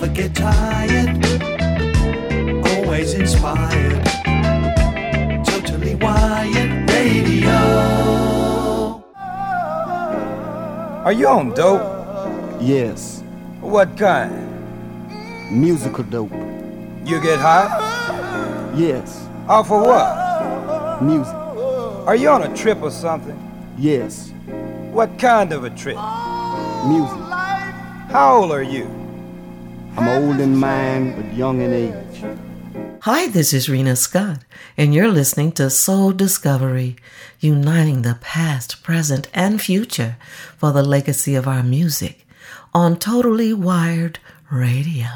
never get tired, always inspired. Totally wired radio. Are you on dope? Yes, What kind? musical dope. You get high? Yes, Off of what? music. Are you on a trip or something? Yes, What kind of a trip? music. How old are you? I'm old in mind, but young in age. Hi, this is Rena Scott, and you're listening to Soul Discovery, uniting the past, present, and future for the legacy of our music on Totally Wired Radio.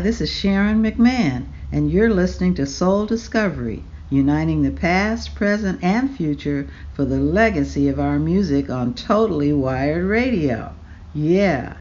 Hi, this is Sharon McMahon, and you're listening to Soul Discovery, uniting the past, present, and future for the legacy of our music on Totally Wired Radio. Yeah.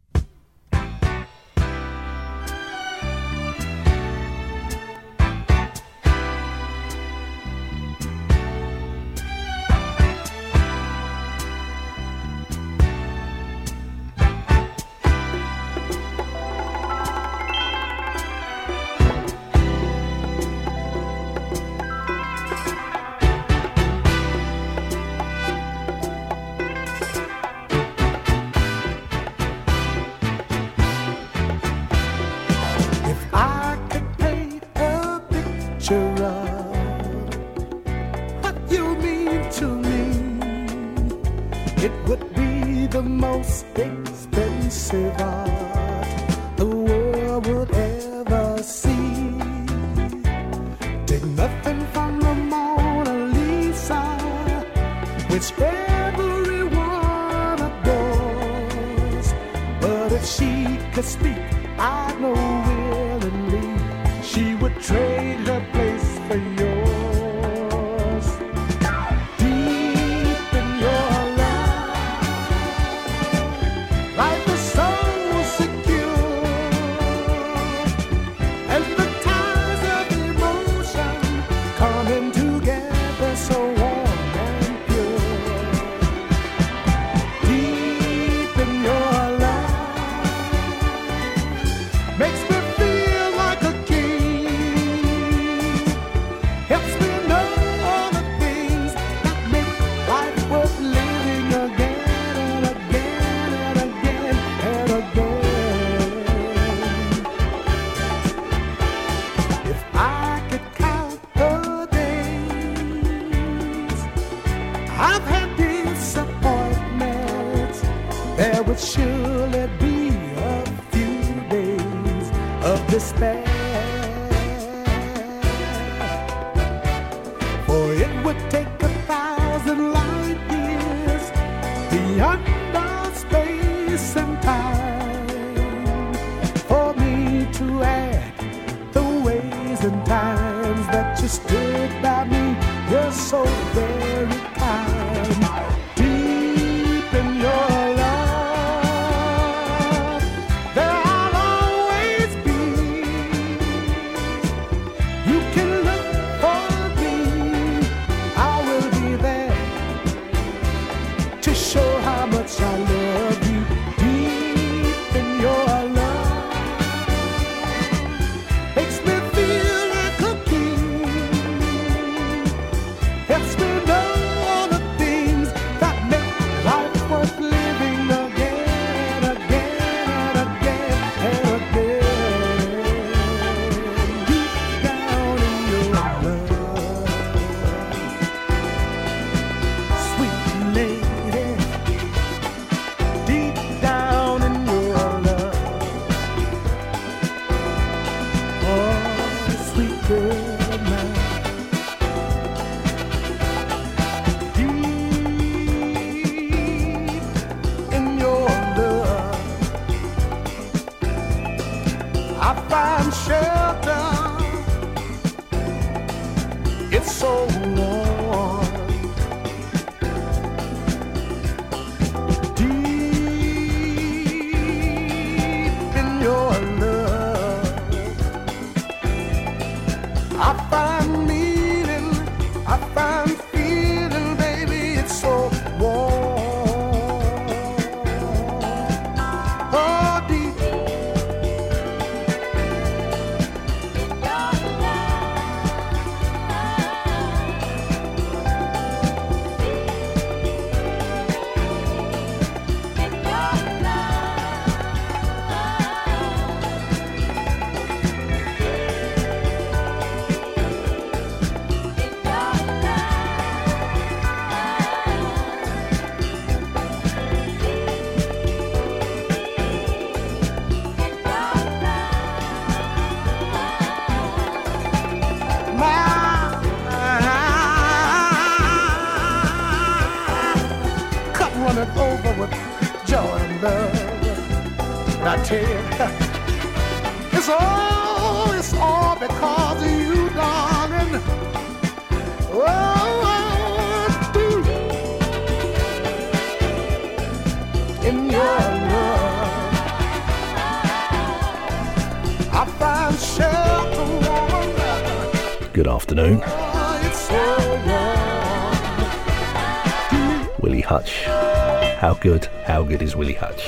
Good, how good is Willie Hutch?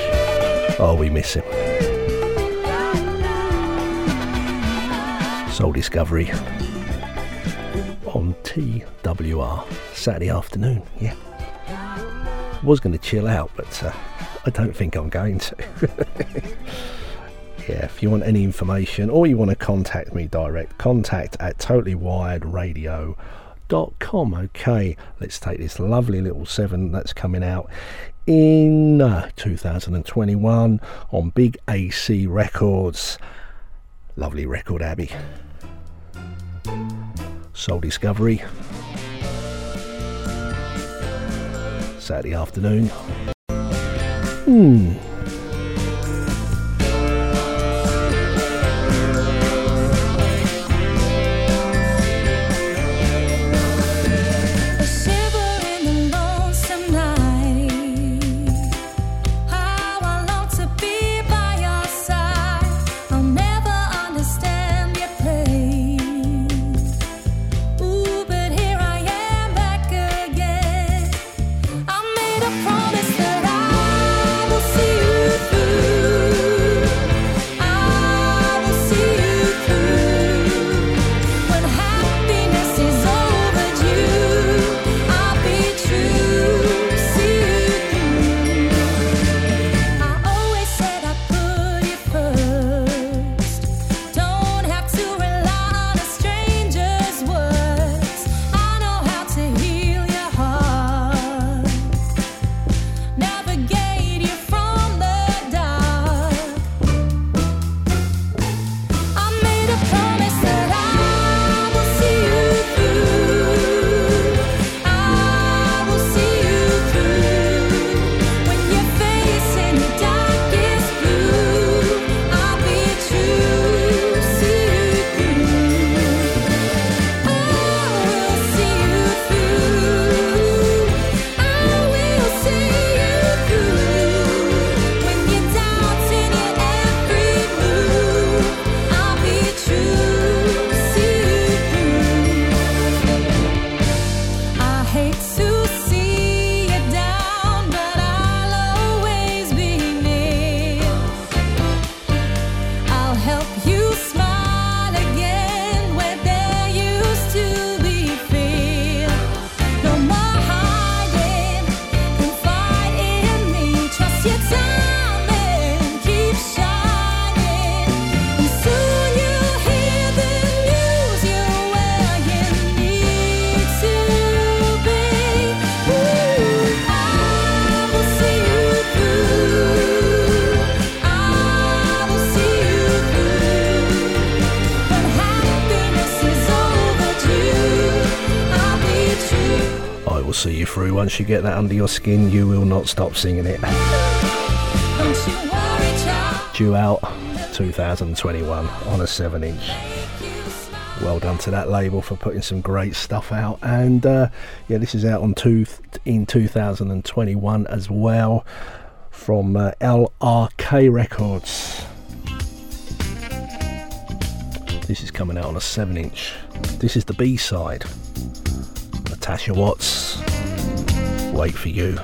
Oh, we miss him. Soul Discovery on TWR Saturday afternoon. Yeah, was going to chill out, but uh, I don't think I'm going to. yeah, if you want any information or you want to contact me direct, contact at totallywiredradio.com. Okay, let's take this lovely little seven that's coming out in uh, 2021 on Big AC Records. Lovely record, Abby. Soul Discovery. Saturday afternoon. Hmm. Once you get that under your skin, you will not stop singing it. Due out 2021 on a 7 inch. Well done to that label for putting some great stuff out. And uh, yeah, this is out on two in 2021 as well from uh, LRK Records. This is coming out on a 7 inch. This is the B side. Natasha Watts. Wait for you.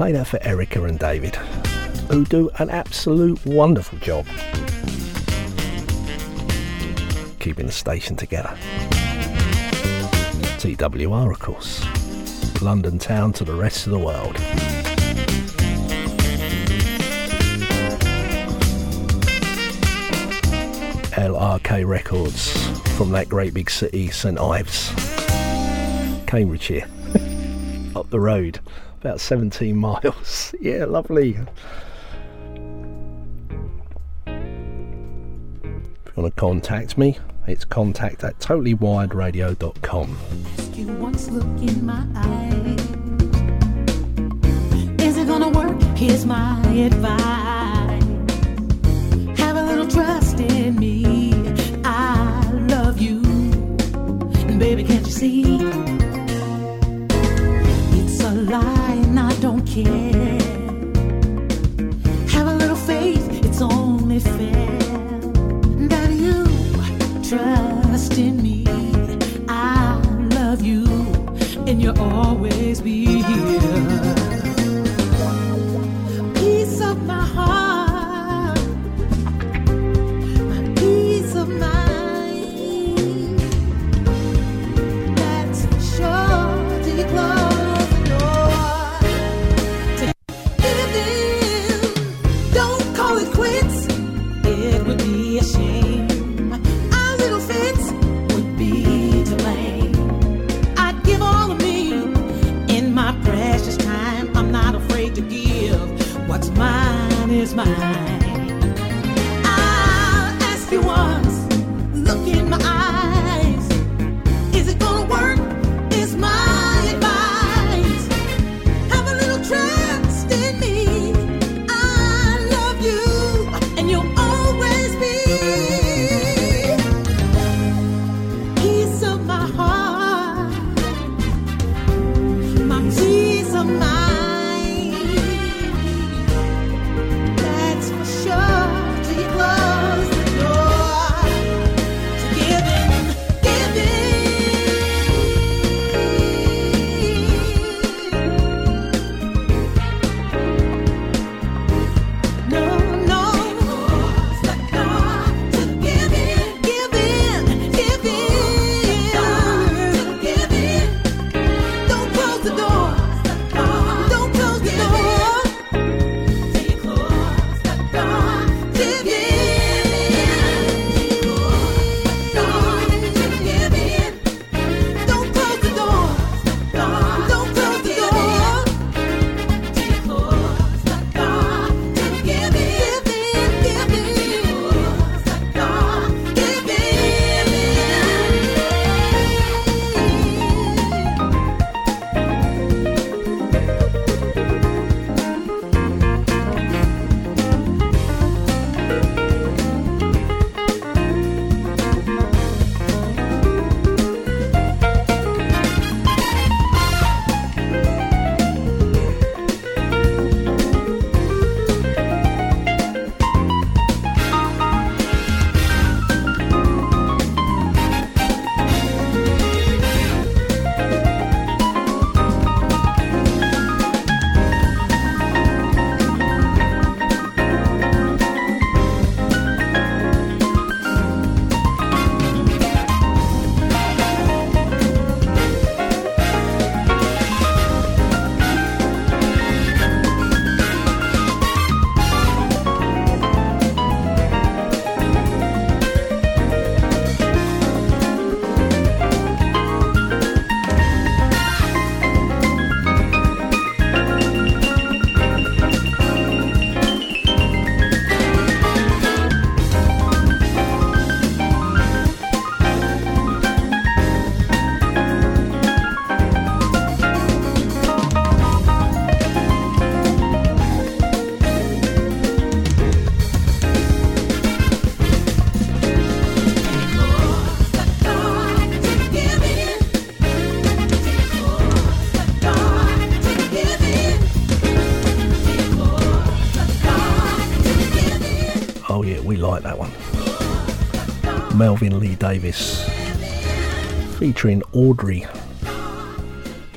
Play that for Erica and David, who do an absolute wonderful job keeping the station together. TWR, of course. London town to the rest of the world. LRK Records from that great big city, St Ives, Cambridgeshire, up the road, about 17 miles. Yeah, lovely. If you want to contact me, it's contact at totallywiredradio.com. Is it gonna work? Here's my advice. Have a little trust in me. I love you. And baby, can't you see? Don't care. Have a little faith, it's only fair that you trust in me. I love you, and you'll always be Davis featuring Audrey.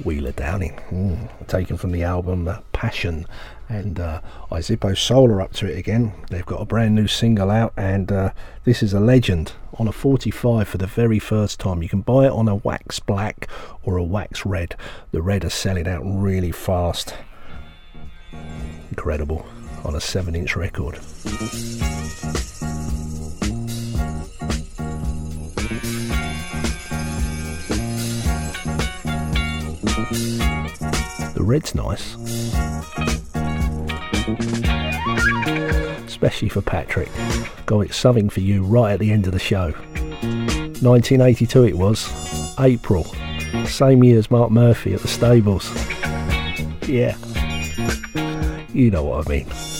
Wheeler Downing, mm, taken from the album uh, Passion. And uh, Izipho up to it again. They've got a brand new single out, and uh, this is a legend on a 45 for the very first time. You can buy it on a wax black or a wax red. The red are selling out really fast. Incredible on a 7 inch record. Red's nice. Especially for Patrick. Got it something for you right at the end of the show. 1982 it was. April. Same year as Mark Murphy at the stables. Yeah. You know what I mean.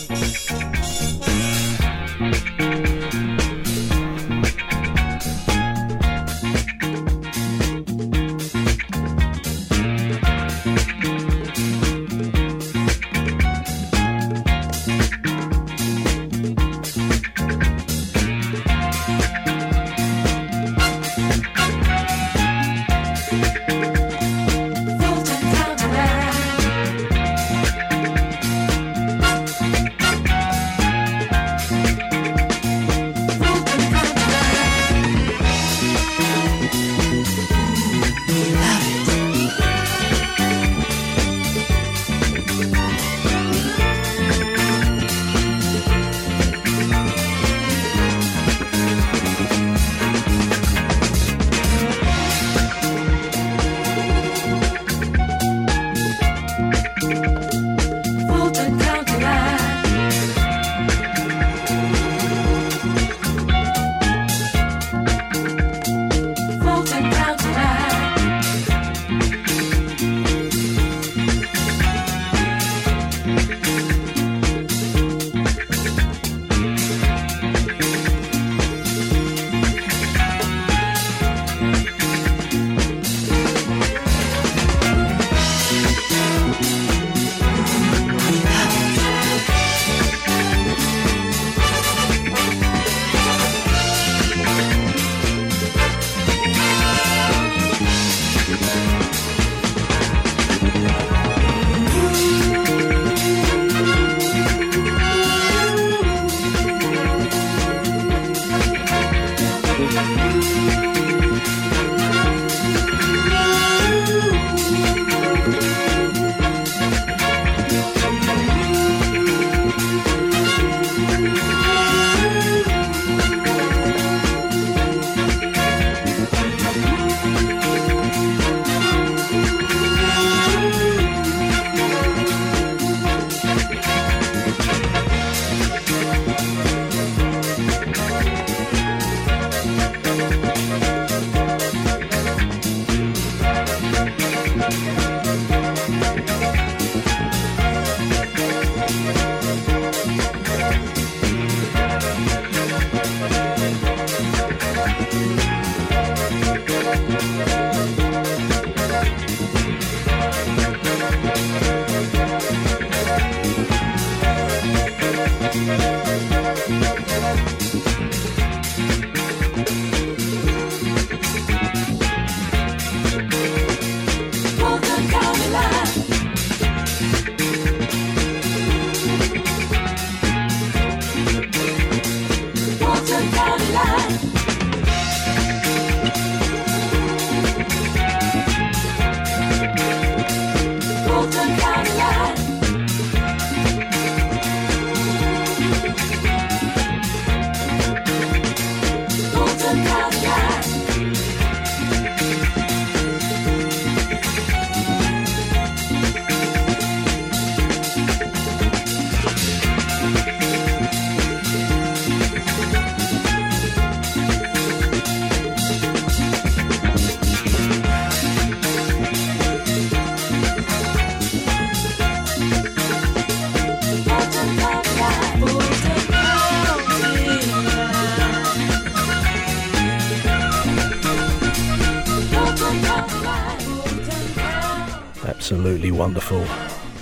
Wonderful.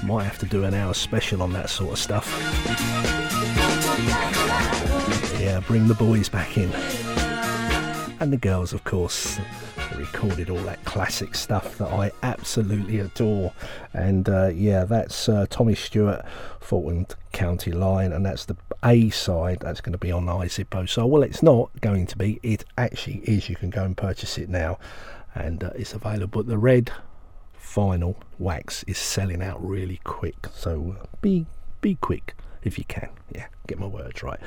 Might have to do an hour special on that sort of stuff. Yeah, bring the boys back in. And the girls, of course. recorded all that classic stuff that I absolutely adore. And uh, yeah, that's uh, Tommy Stewart, Fulton County Line, and that's the A side. That's going to be on Izipho. So, well, it's not going to be. It actually is. You can go and purchase it now, and uh, it's available. The red vinyl wax is selling out really quick. So uh, be be quick if you can. Yeah, get my words right.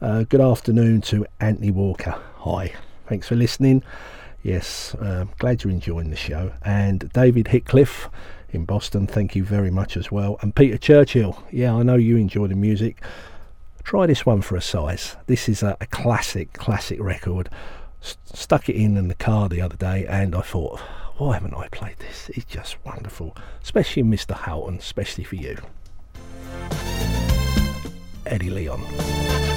Uh, good afternoon to Anthony Walker. Hi, thanks for listening. Yes, um, glad you're enjoying the show. And David Hickcliffe in Boston, thank you very much as well. And Peter Churchill, yeah, I know you enjoy the music. Try this one for a size. This is a, a classic, classic record. S- stuck it in in the car the other day, and I thought, why haven't I played this? It's just wonderful, especially Mr. Houghton, especially for you. Eddie Leon.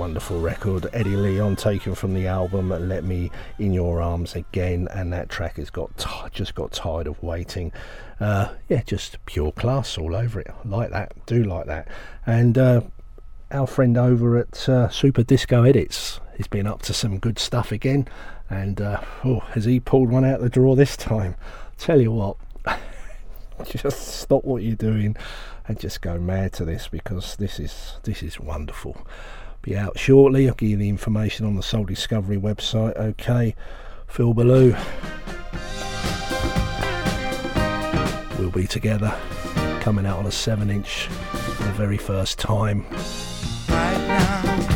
Wonderful, record. Eddie Leon taken from the album "Let Me in Your Arms Again," and that track has got t- just got tired of waiting. Uh, yeah, just pure class all over it. Like that, do like that. And uh, our friend over at uh, Super Disco Edits, he's been up to some good stuff again. And uh, oh, has he pulled one out the drawer this time? Tell you what, just stop what you're doing and just go mad to this because this is this is wonderful be out shortly. I'll give you the information on the Soul Discovery website. Okay, Phil Ballou. We'll be together, coming out on a 7 inch for the very first time. Right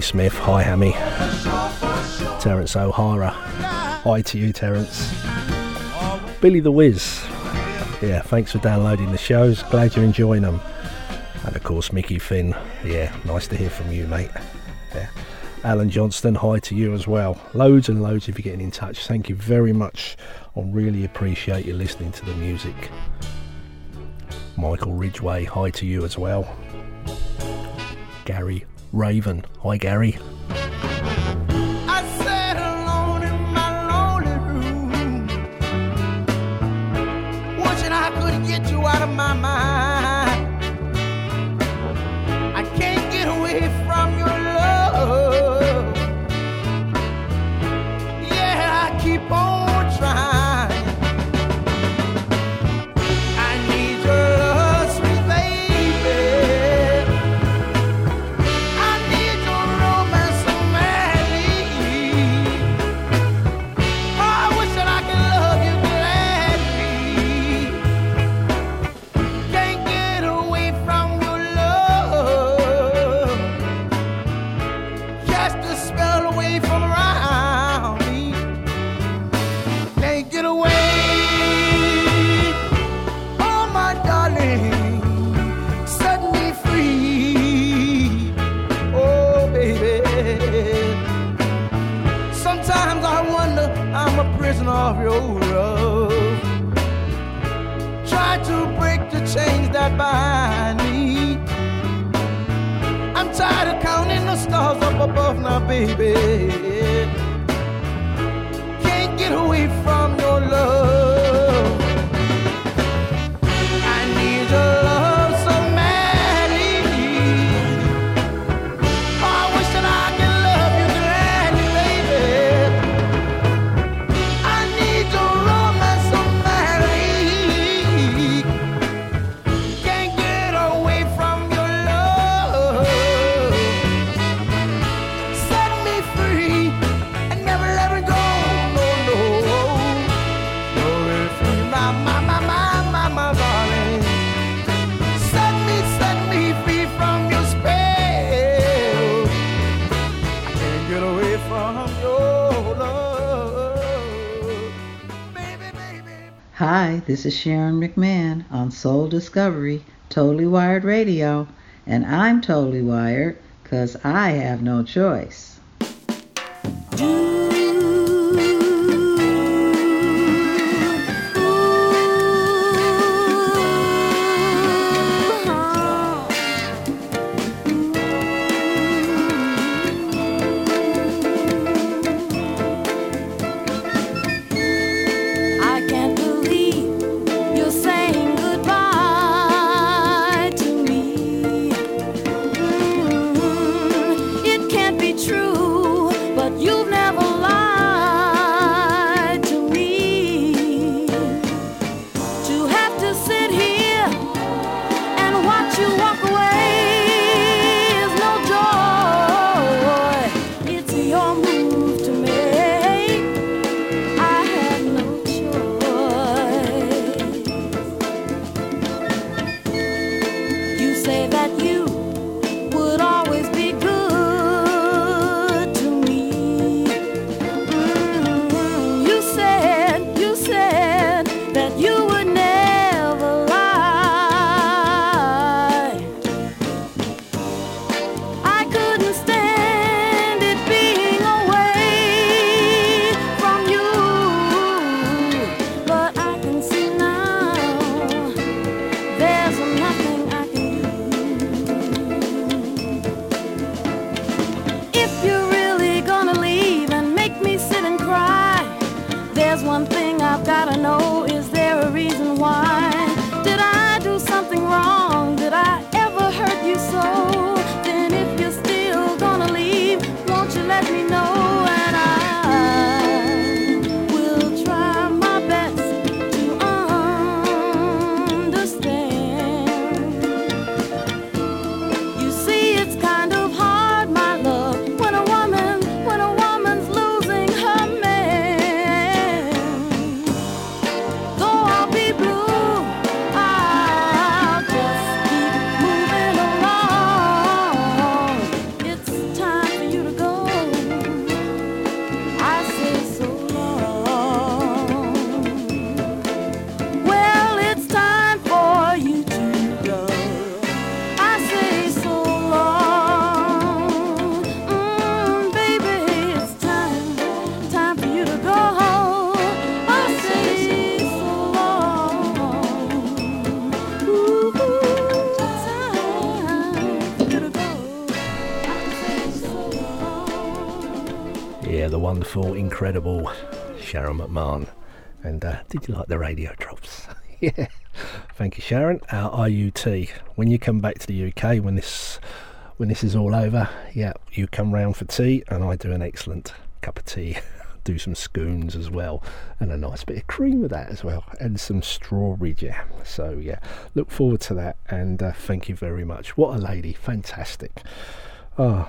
Smith, hi Hammy, Terence O'Hara, hi to you Terence, Billy the Wiz, yeah, thanks for downloading the shows, glad you're enjoying them, and of course Mickey Finn, yeah, nice to hear from you mate, yeah. Alan Johnston, hi to you as well. Loads and loads of you getting in touch. Thank you very much. I really appreciate you listening to the music. Michael Ridgway, hi to you as well. Raven. Hi, Gary. This is Sharon McMahon on Soul Discovery, Totally Wired Radio, and I'm totally wired 'cause I have no choice. Incredible Sharon McMahon. And uh, did you like the radio drops? yeah. Thank you, Sharon. Our IUT. When you come back to the UK, when this when this is all over, yeah, you come round for tea, and I do an excellent cup of tea. do some scones as well, and a nice bit of cream with that as well, and some strawberry jam. So yeah, look forward to that. And uh, thank you very much. What a lady, fantastic. Oh,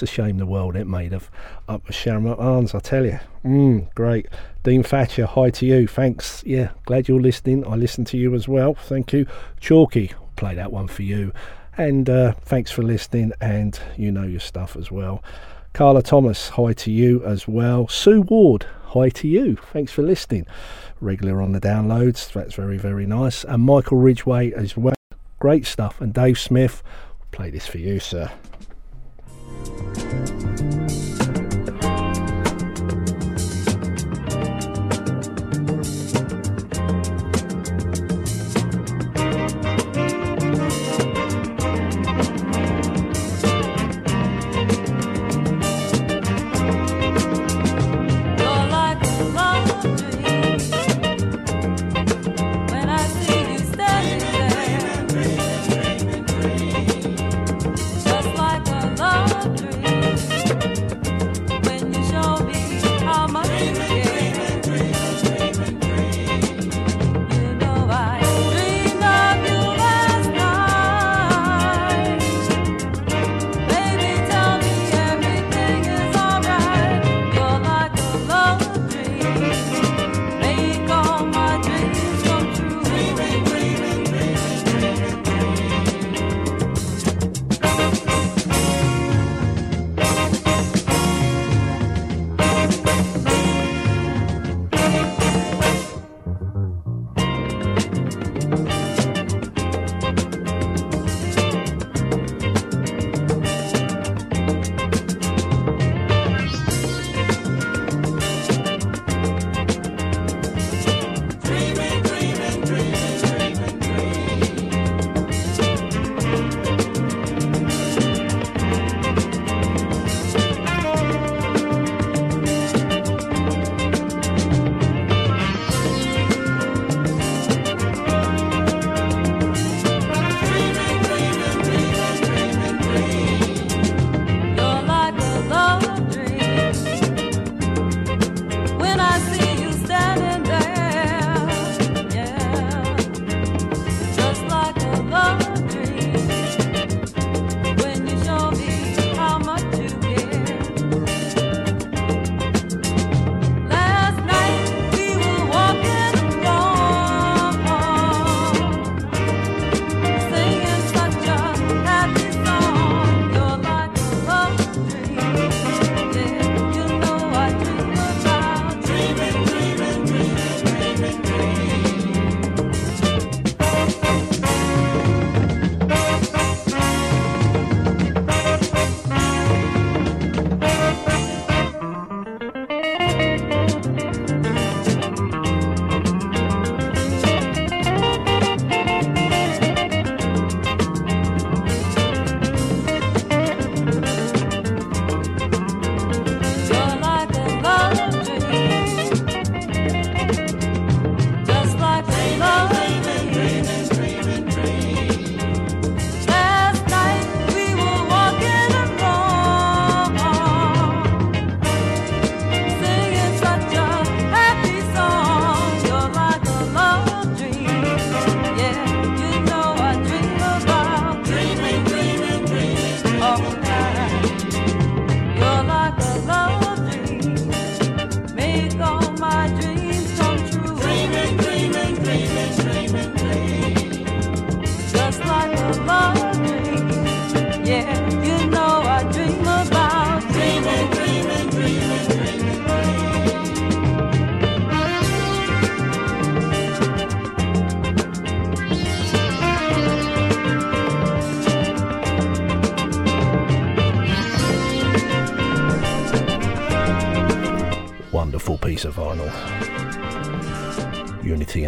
it's a shame the world it made of up with Sharon McMahon's, I tell you. Mm, great. Dean Thatcher, hi to you. Thanks. Yeah, glad you're listening. I listened to you as well. Thank you. Chalky, play that one for you. And uh, thanks for listening, and you know your stuff as well. Carla Thomas, hi to you as well. Sue Ward, hi to you. Thanks for listening. Regular on the downloads, that's very, very nice. And Michael Ridgway as well. Great stuff. And Dave Smith, play this for you, sir. You're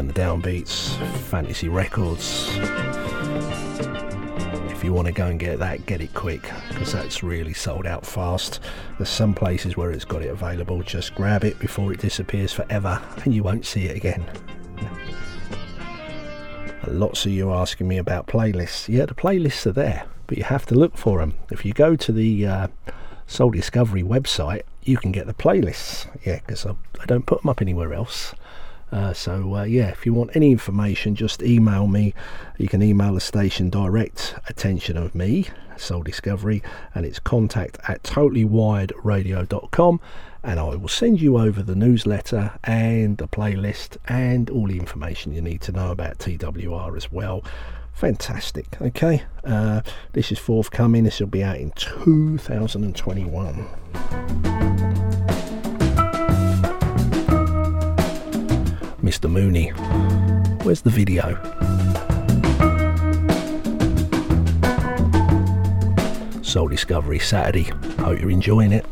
and the Downbeats, Fantasy Records. If you want to go and get that, get it quick because that's really sold out fast. There's some places where it's got it available. Just grab it before it disappears forever and you won't see it again. Lots of you asking me about playlists. Yeah, the playlists are there, but you have to look for them. If you go to the uh, Soul Discovery website, you can get the playlists. Yeah, because I, I don't put them up anywhere else. Uh, so uh, yeah, if you want any information, just email me. You can email the station direct attention of me, Soul Discovery, and it's contact at totallywiredradio.com and I will send you over the newsletter and the playlist and all the information you need to know about TWR as well. Fantastic. Okay, uh, this is forthcoming. This will be out in 2021. Mr. Mooney, where's the video? Soul Discovery Saturday. Hope you're enjoying it.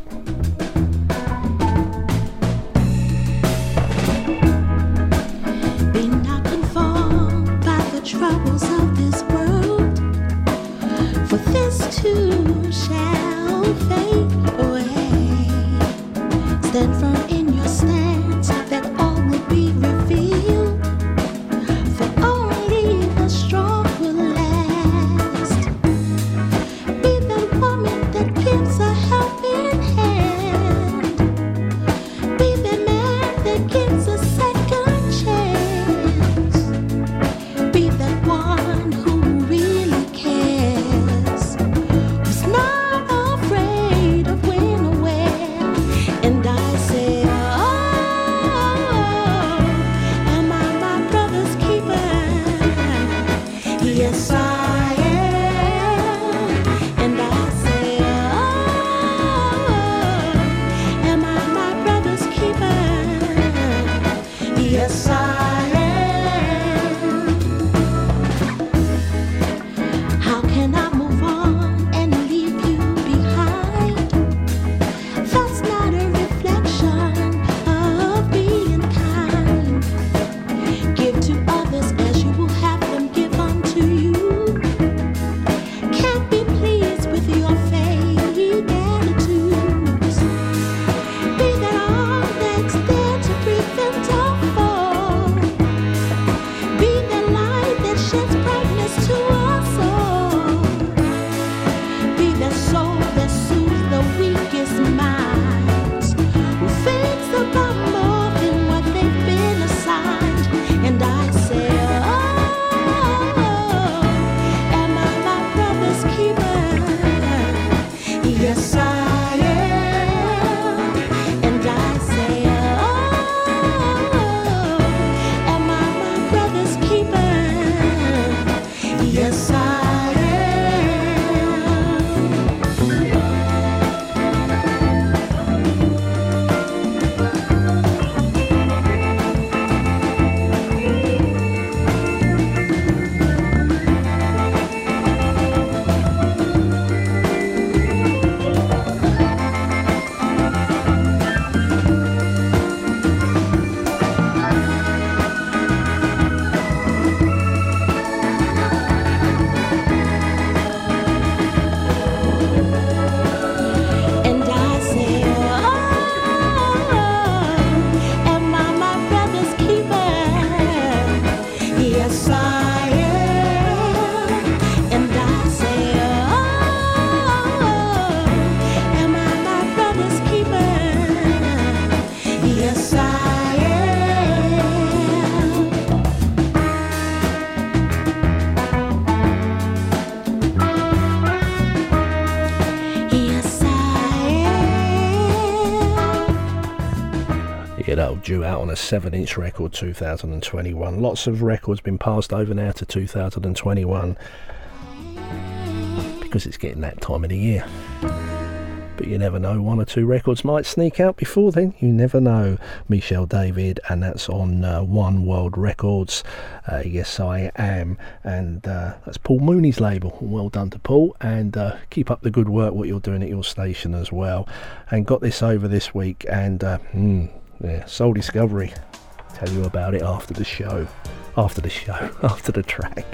Due out on a 7 inch record 2021. Lots of records been passed over now to 2021 because it's getting that time of the year. But you never know, one or two records might sneak out before then. You never know. Michelle David, and that's on uh, One World Records. Uh, yes, I am. And uh, that's Paul Mooney's label. Well done to Paul. And uh, keep up the good work, what you're doing at your station as well. And got this over this week, and yeah, Soul Discovery. Tell you about it after the show. After the show, after the track.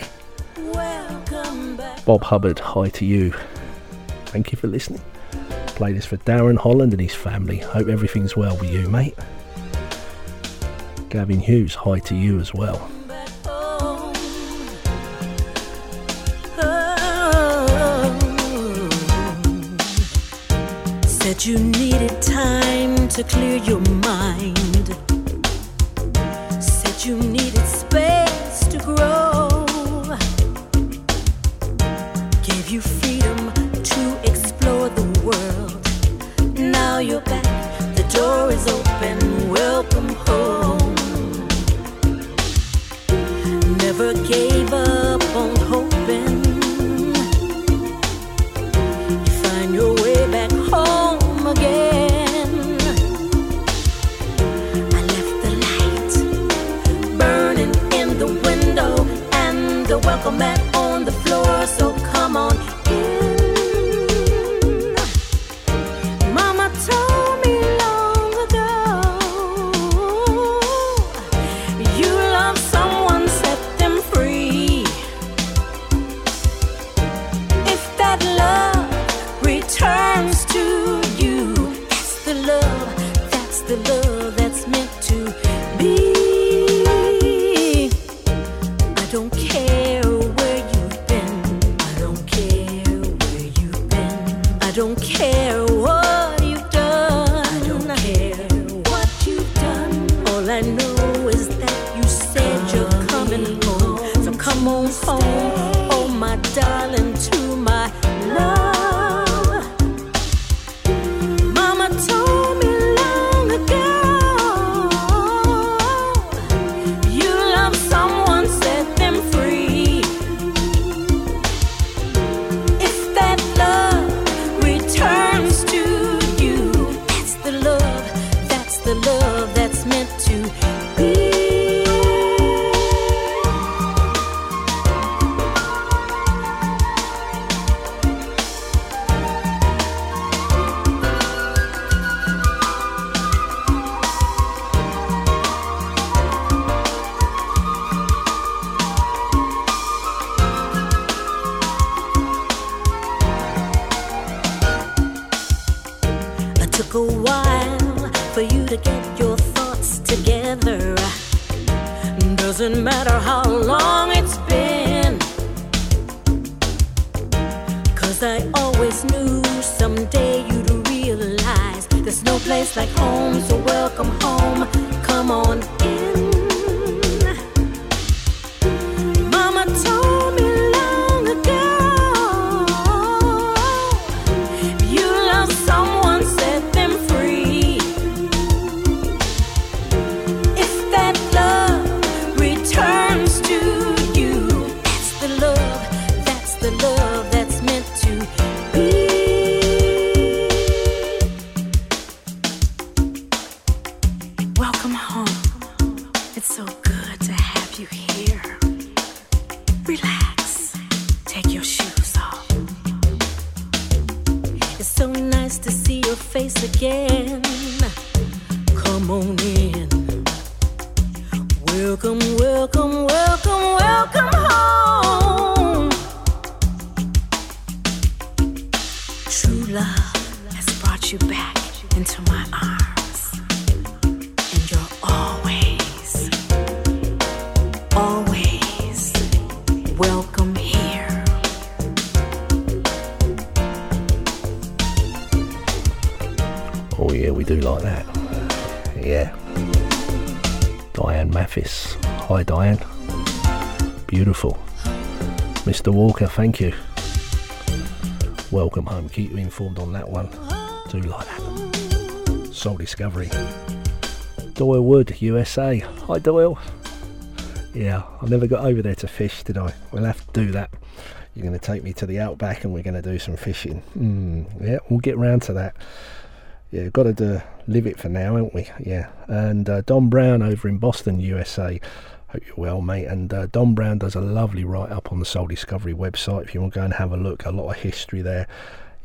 Bob Hubbard, hi to you. Thank you for listening. Play this for Darren Holland and his family. Hope everything's well with you, mate. Gavin Hughes, hi to you as well. you needed time to clear your mind. Said you needed space to grow. Gave you freedom to explore the world. Now you're back, the door is open. Walker, thank you. Welcome home. Keep you informed on that one. Do like that. Soul Discovery. Doyle Wood, USA. Hi, Doyle. Yeah, I never got over there to fish, did I? We'll have to do that. You're going to take me to the outback and we're going to do some fishing. Mm, yeah, we'll get round to that. Yeah, got to do, live it for now, haven't we? Yeah. And uh, Don Brown over in Boston, USA. Hope you're well, mate. And uh, Don Brown does a lovely write up on the Soul Discovery website if you want to go and have a look. A lot of history there.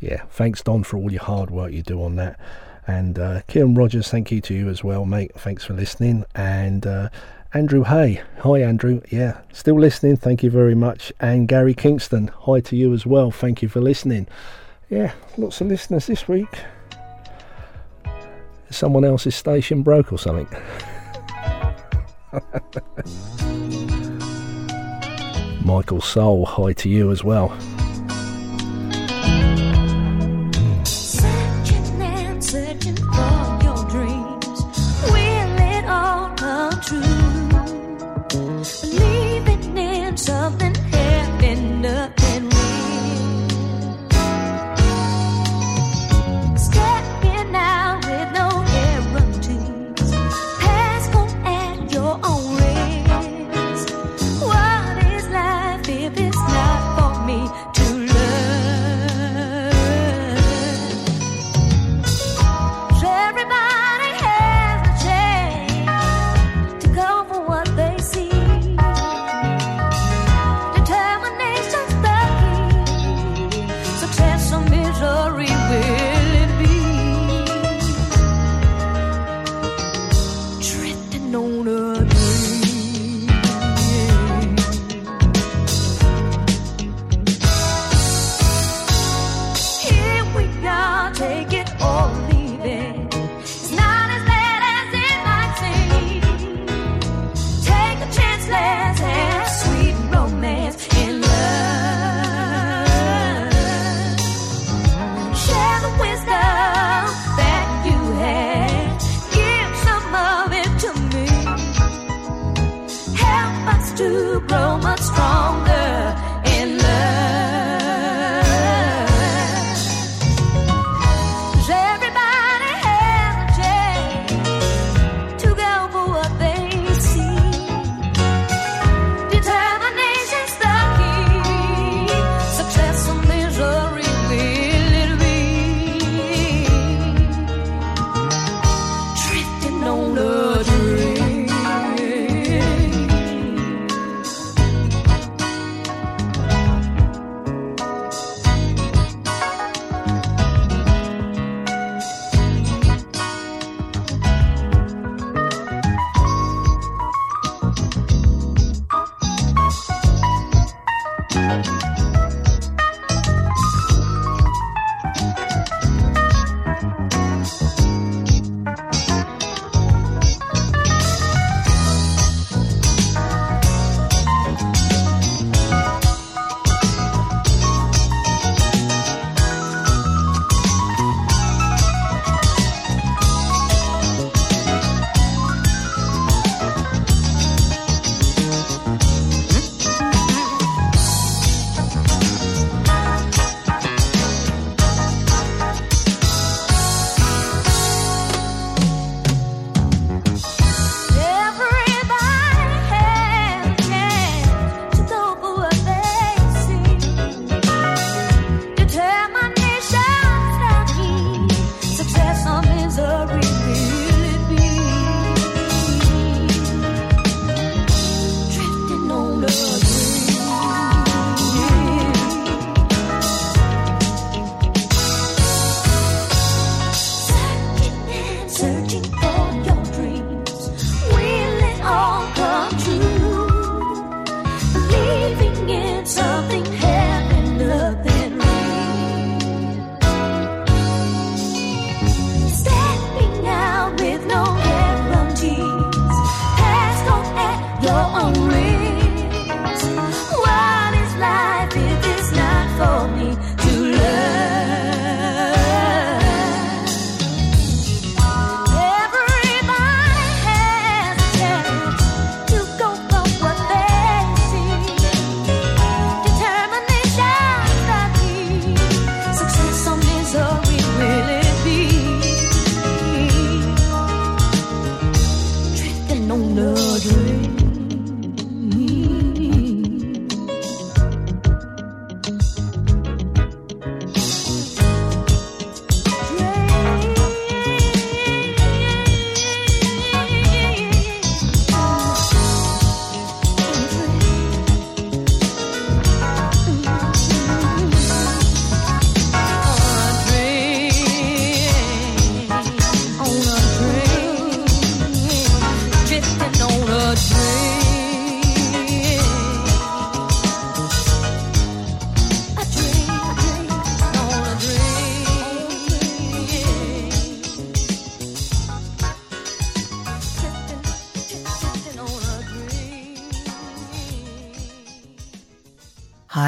Yeah, thanks, Don, for all your hard work you do on that. And uh, Kieran Rogers, thank you to you as well, mate. Thanks for listening. And uh, Andrew Hay, hi, Andrew. Yeah, still listening. Thank you very much. And Gary Kingston, hi to you as well. Thank you for listening. Yeah, lots of listeners this week. Someone else's station broke or something. Michael Soul, hi to you as well.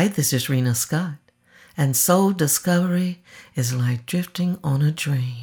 Hi, this is Rena Scott, and Soul Discovery is like drifting on a dream.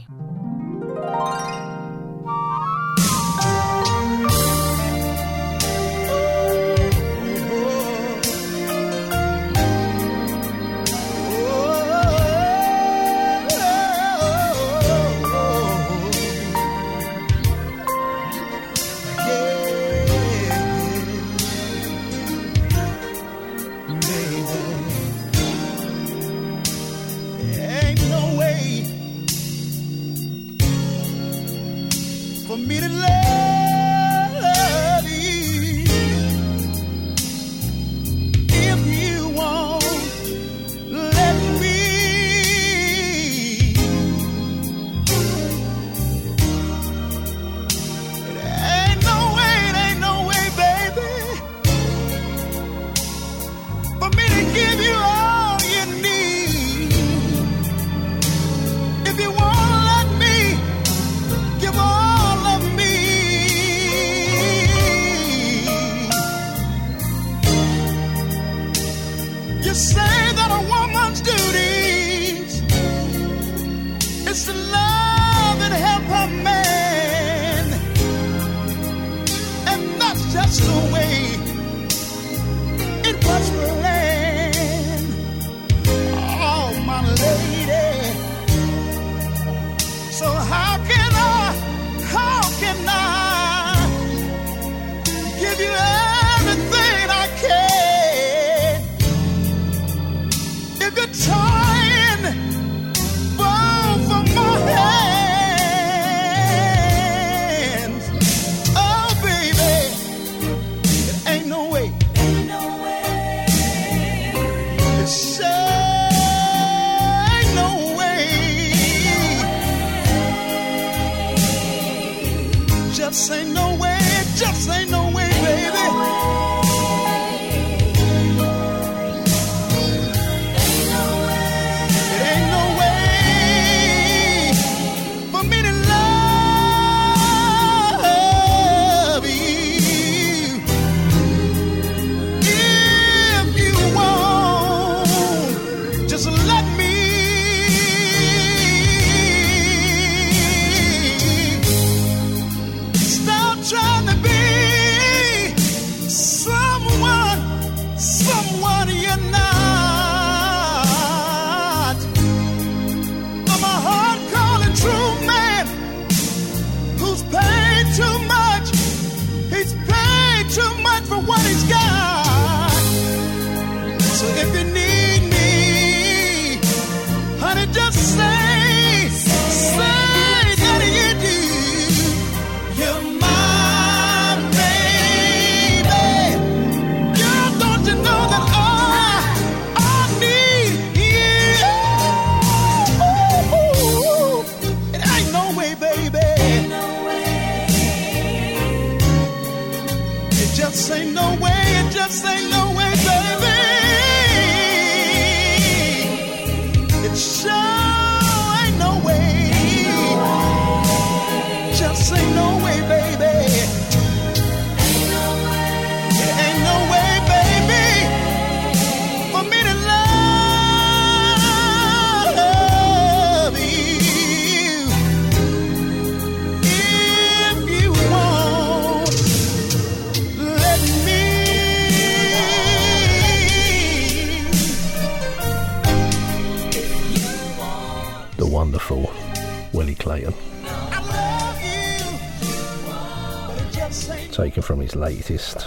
Latest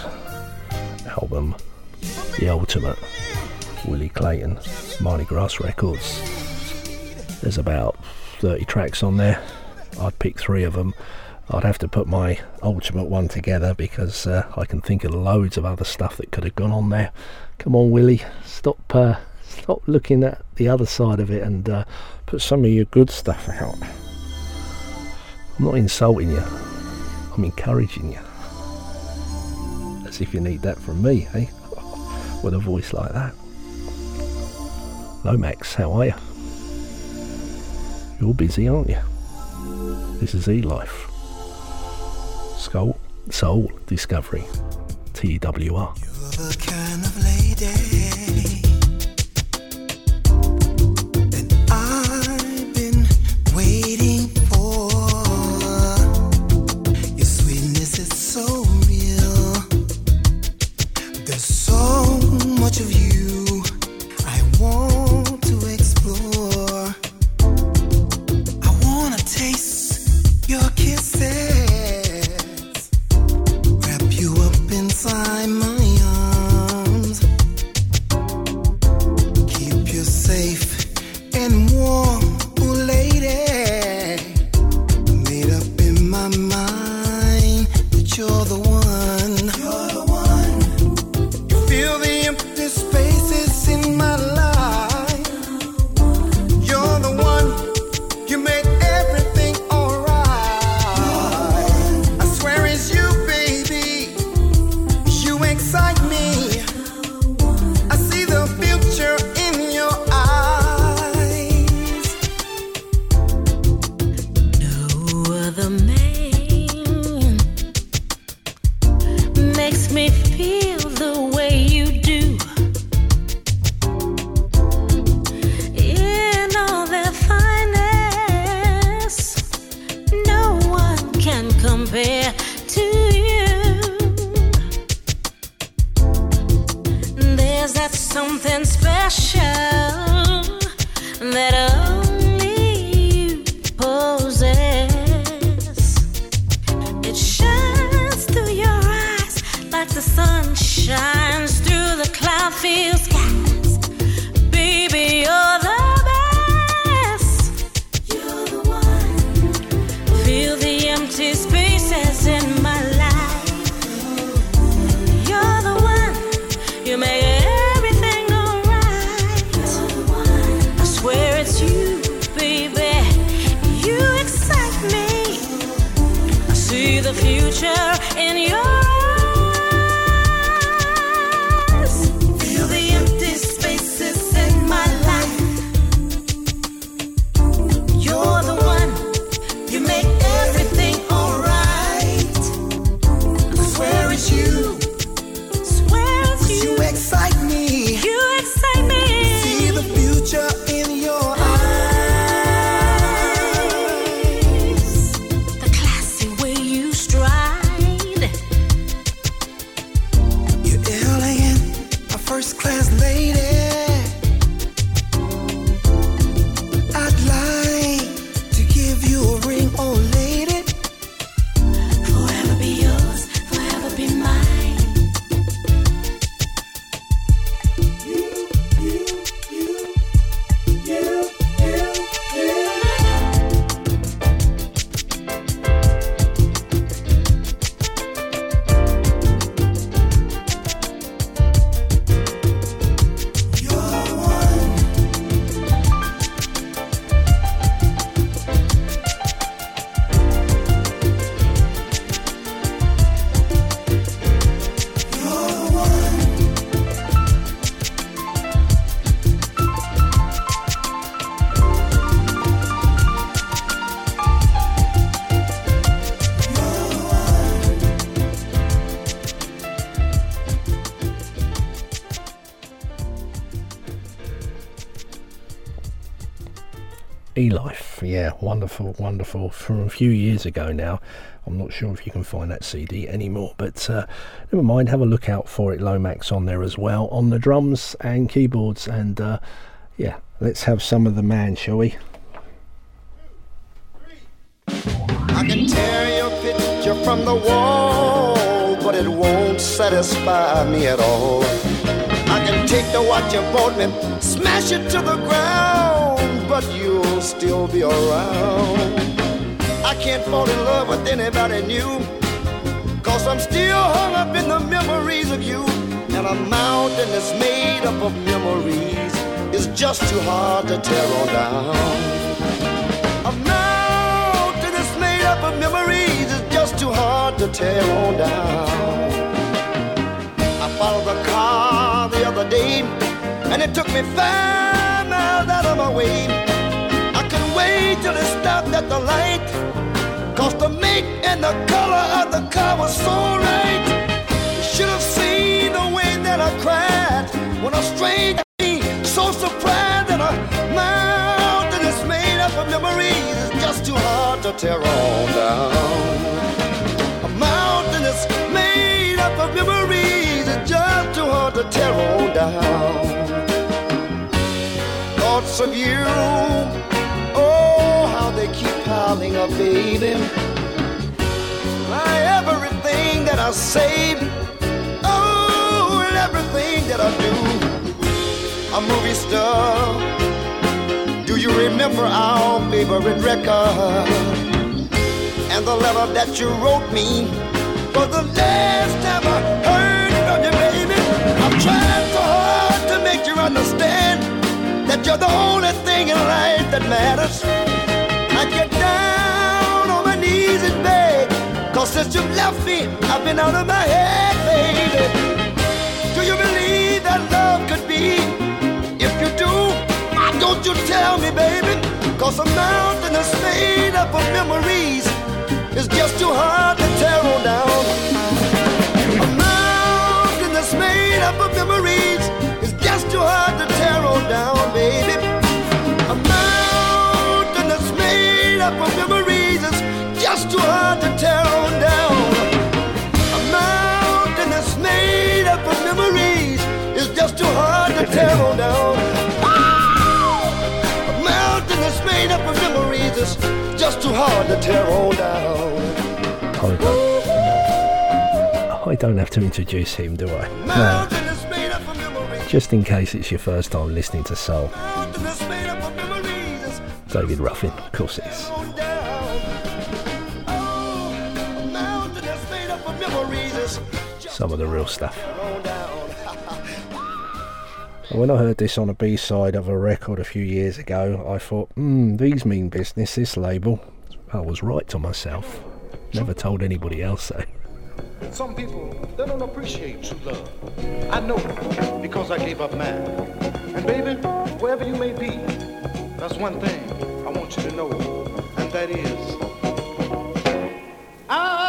album, The Ultimate, Willie Clayton, Mardi Gras Records. There's about 30 tracks on there. I'd pick three of them. I'd have to put my ultimate one together because uh, I can think of loads of other stuff that could have gone on there. Come on, Willie, stop, uh, stop looking at the other side of it and uh, put some of your good stuff out. I'm not insulting you. I'm encouraging you. If you need that from me, eh? With a voice like that. Hello, Max. How are you? You're busy, aren't you? This is E-Life. Soul, Soul Discovery. TWR. Yeah, wonderful, wonderful. From a few years ago now. I'm not sure if you can find that CD anymore, but uh, never mind. Have a look out for it. Lomax on there as well on the drums and keyboards, and uh, yeah, let's have some of the man, shall we? I can tear your picture from the wall, but it won't satisfy me at all. I can take the watch you bought me, smash it to the ground, but you'll still be around. I can't fall in love with anybody new, cause I'm still hung up in the memories of you. And a mountain that's made up of memories is just too hard to tear on down. A mountain that's made up of memories is just too hard to tear on down. I followed the car the other day, and it took me five out of my way. I couldn't wait till it stopped at the light, cause the make and the color of the car was so right. You should have seen the way that I cried when a stranger so surprised that a mountain is made up of memories is just too hard to tear on down. A mountain is made up of memories is just too hard to tear on down. Thoughts of you, oh how they keep piling up, baby. My everything that I say, oh and everything that I do a movie star. Do you remember our favorite record? And the letter that you wrote me for the last time I heard from you, baby. I'm trying so hard to make you understand that you're the only thing in life that matters. I get down on my knees and beg, cause since you left me, I've been out of my head, baby. Do you believe that love could be? If you do, why don't you tell me, baby? Cause a mountain is made up of memories. It's just too hard to tear down. A mountain that's made up of memories down, baby. A mountain that's made up of memories is just too hard to tear down. A mountain that's made up of memories is just too hard to tear down. A mountain that's made up of memories is just too hard to tear down. I don't have to introduce him, do I? No. Just in case it's your first time listening to soul. David Ruffin, of course it is. Some of the real stuff. When I heard this on a B side of a record a few years ago, I thought, hmm, these mean business, this label. I was right to myself. Never told anybody else though. Some people, they don't appreciate true love. I know because I gave up mine. And baby, wherever you may be, that's one thing I want you to know, and that is I've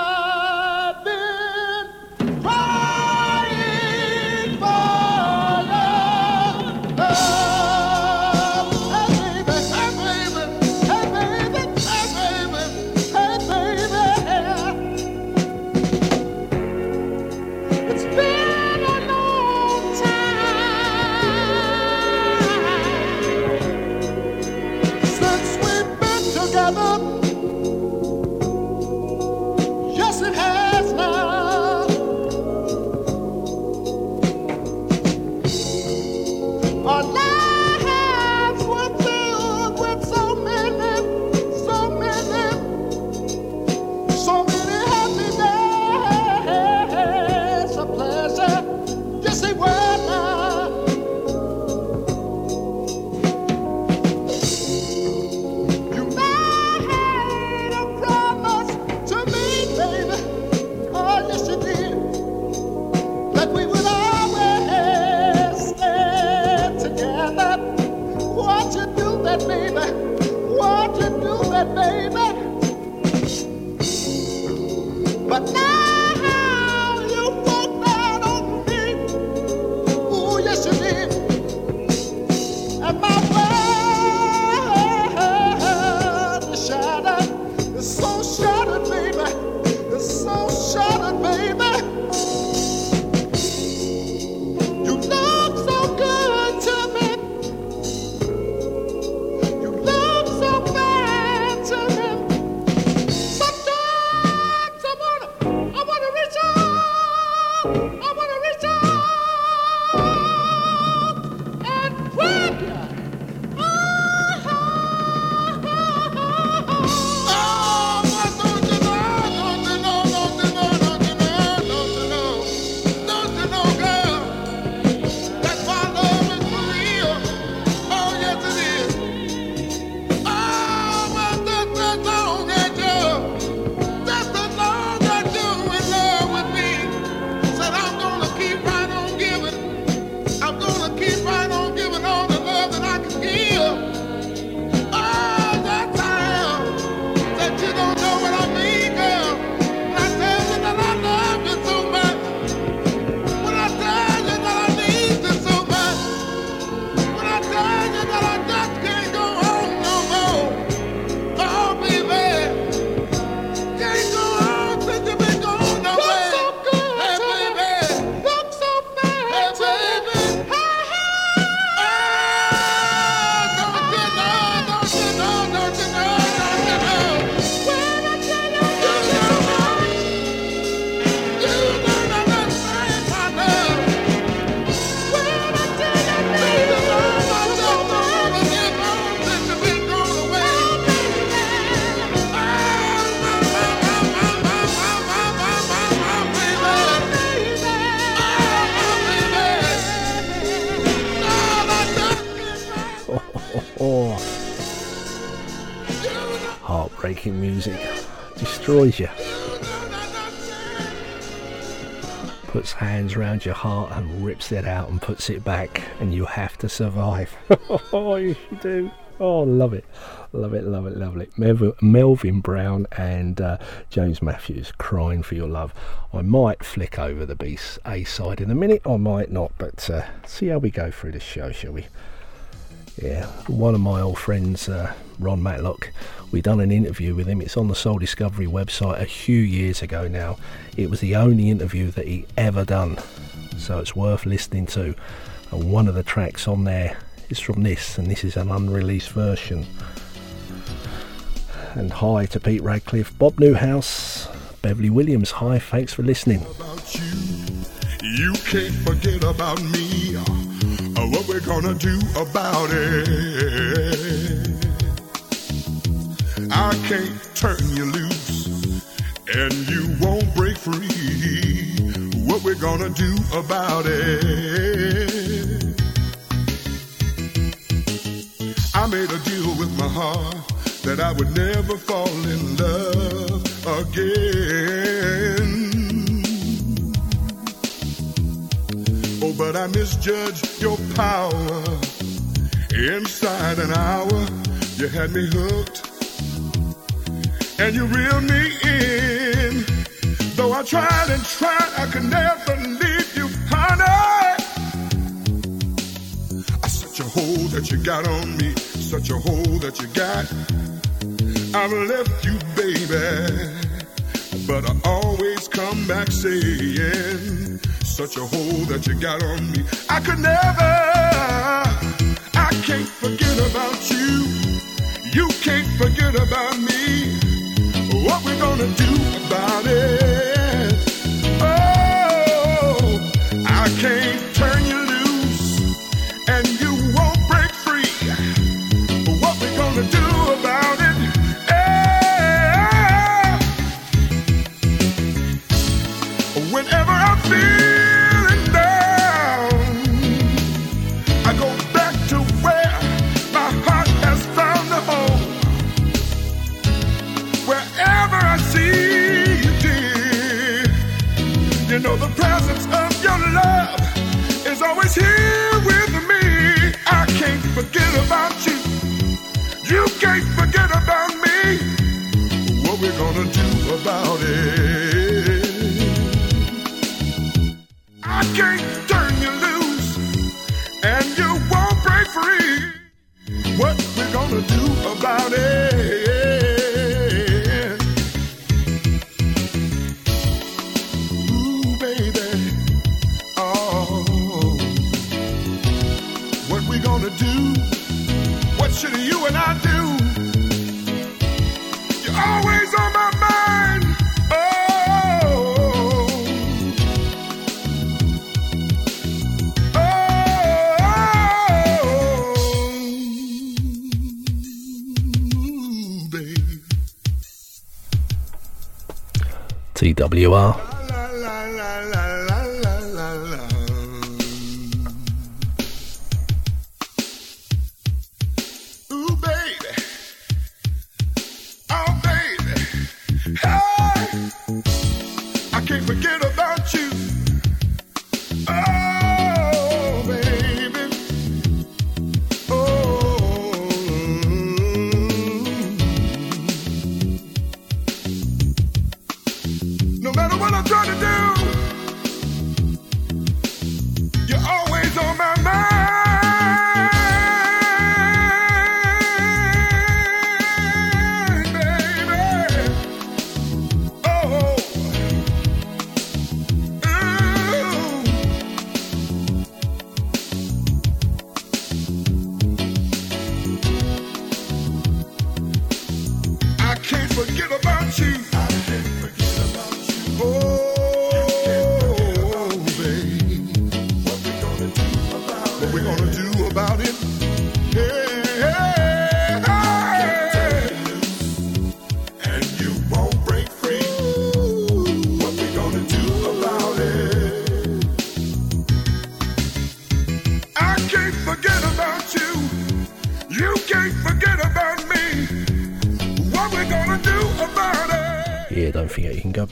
you. Puts hands around your heart and rips it out and puts it back, and you have to survive. oh, you do. Oh, love it, love it, love it, love it. Melvin, Melvin Brown and uh, James Matthews, crying for your love. I might flick over the B A side in a minute, I might not, but uh, see how we go through this show, shall we? Yeah, one of my old friends, uh, Ron Matlock, we done an interview with him. It's on the Soul Discovery website a few years ago now. It was the only interview that he ever done, so it's worth listening to. And one of the tracks on there is from this, and this is an unreleased version. And hi to Pete Radcliffe, Bob Newhouse, Beverly Williams. Hi, thanks for listening. You can't forget about me. Uh, what we're gonna do about it? I can't turn you loose, and you won't break free. What we're gonna do about it? I made a deal with my heart that I would never fall in love again. Oh, but I misjudged your power. Inside an hour, you had me hooked. And you reel me in. Though I tried and tried, I could never leave you, honey. I such a hold that you got on me, such a hold that you got. I've left you, baby. But I always come back saying, such a hold that you got on me. I could never, I can't forget about you. You can't forget about me. What we gonna do about it? Oh, I can't gonna do about it? I can't turn you loose, and you won't break free. What we gonna do about it?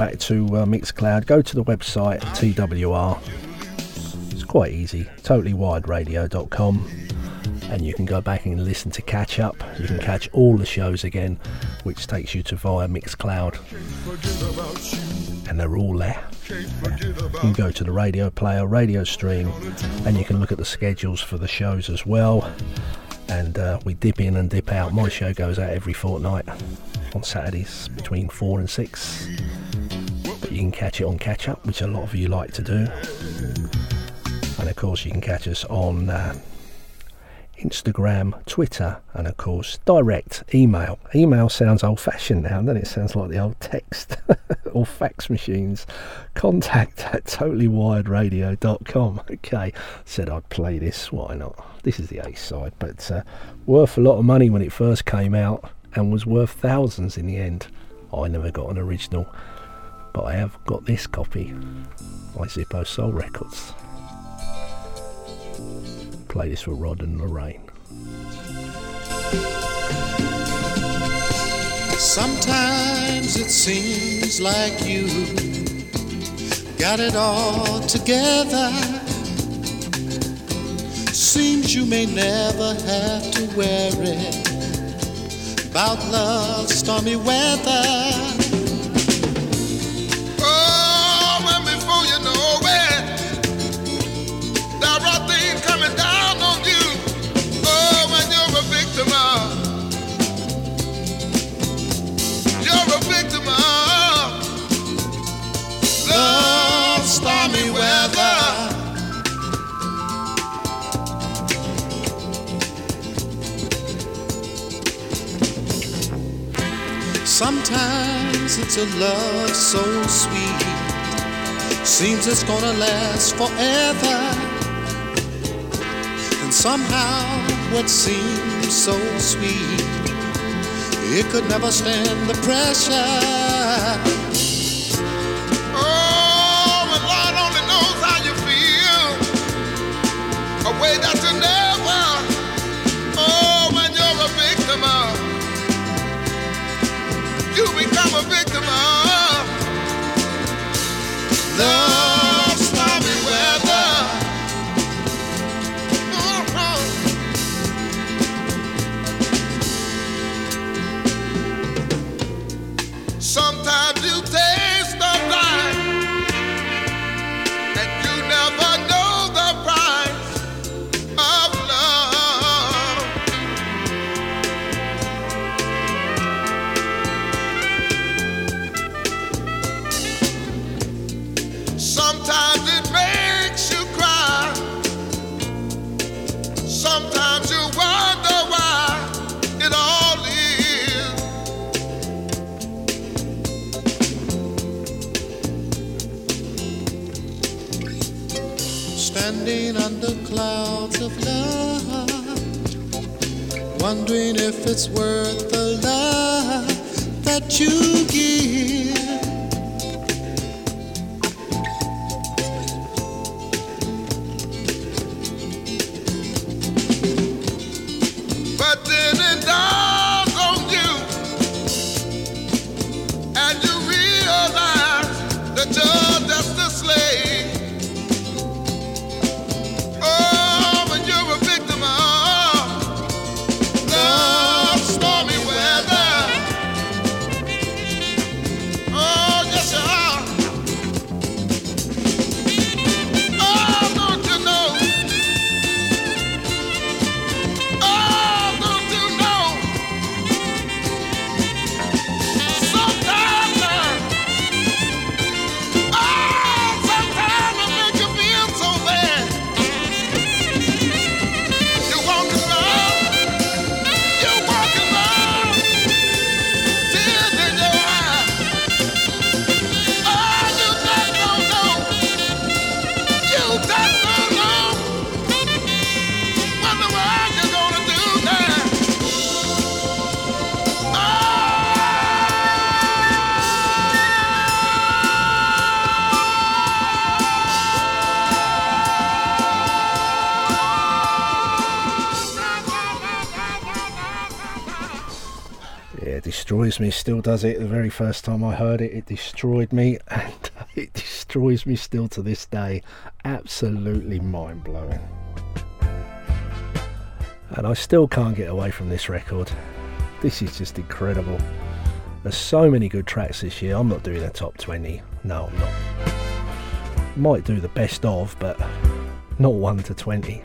Back to uh, Mixcloud, go to the website TWR. It's quite easy, totallywiredradio.com, and you can go back and listen to catch up. You can catch all the shows again, which takes you to via Mixcloud, and they're all there. You can go to the radio player, radio stream, and you can look at the schedules for the shows as well. And uh, we dip in and dip out. My show goes out every fortnight on Saturdays between four and six. But you can catch it on catch up, which a lot of you like to do. And of course, you can catch us on uh, Instagram, Twitter, and of course, direct email. Email sounds old fashioned now, doesn't it? Sounds like the old text or fax machines. Contact at totallywiredradio.com. Okay, said I'd play this, why not? This is the A side, but uh, worth a lot of money when it first came out and was worth thousands in the end. I never got an original, but I have got this copy by Izipho Soul Records. Play this for Rod and Lorraine. Sometimes it seems like you got it all together. Seems you may never have to worry about love's stormy weather. Sometimes it's a love so sweet, seems it's gonna last forever. And somehow what seemed so sweet, it could never stand the pressure. Oh, and Lord only knows how you feel. A way that you never. Oh, when you're a victim of. You become a victim of. Love Standing under clouds of love, wondering if it's worth the love that you give. Me, still does it. The very first time I heard it, it destroyed me, and it destroys me still to this day. Absolutely mind blowing. And I still can't get away from this record. This is just incredible. There's so many good tracks this year. I'm not doing a top 20. No, I'm not. Might do the best of, but not 1 to 20.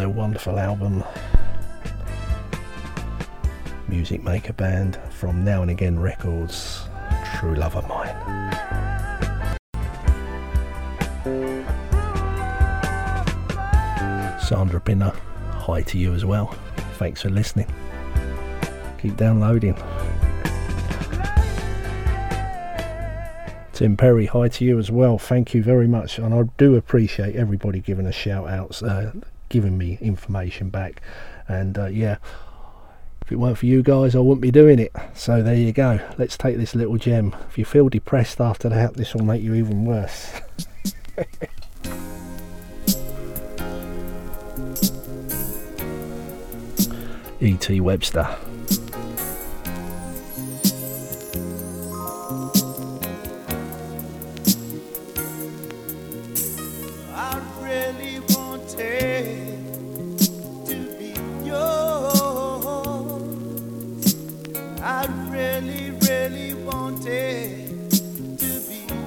Their wonderful album Music Maker Band from Now and Again Records, True Love of Mine. Sandra Pinner, hi to you as well. Thanks for listening. Keep downloading. Tim Perry, hi to you as well. Thank you very much, and I do appreciate everybody giving us shout outs, uh, giving me information back. And uh, yeah, if it weren't for you guys, I wouldn't be doing it. So there you go. Let's take this little gem. If you feel depressed after that, this will make you even worse. E.T. Webster.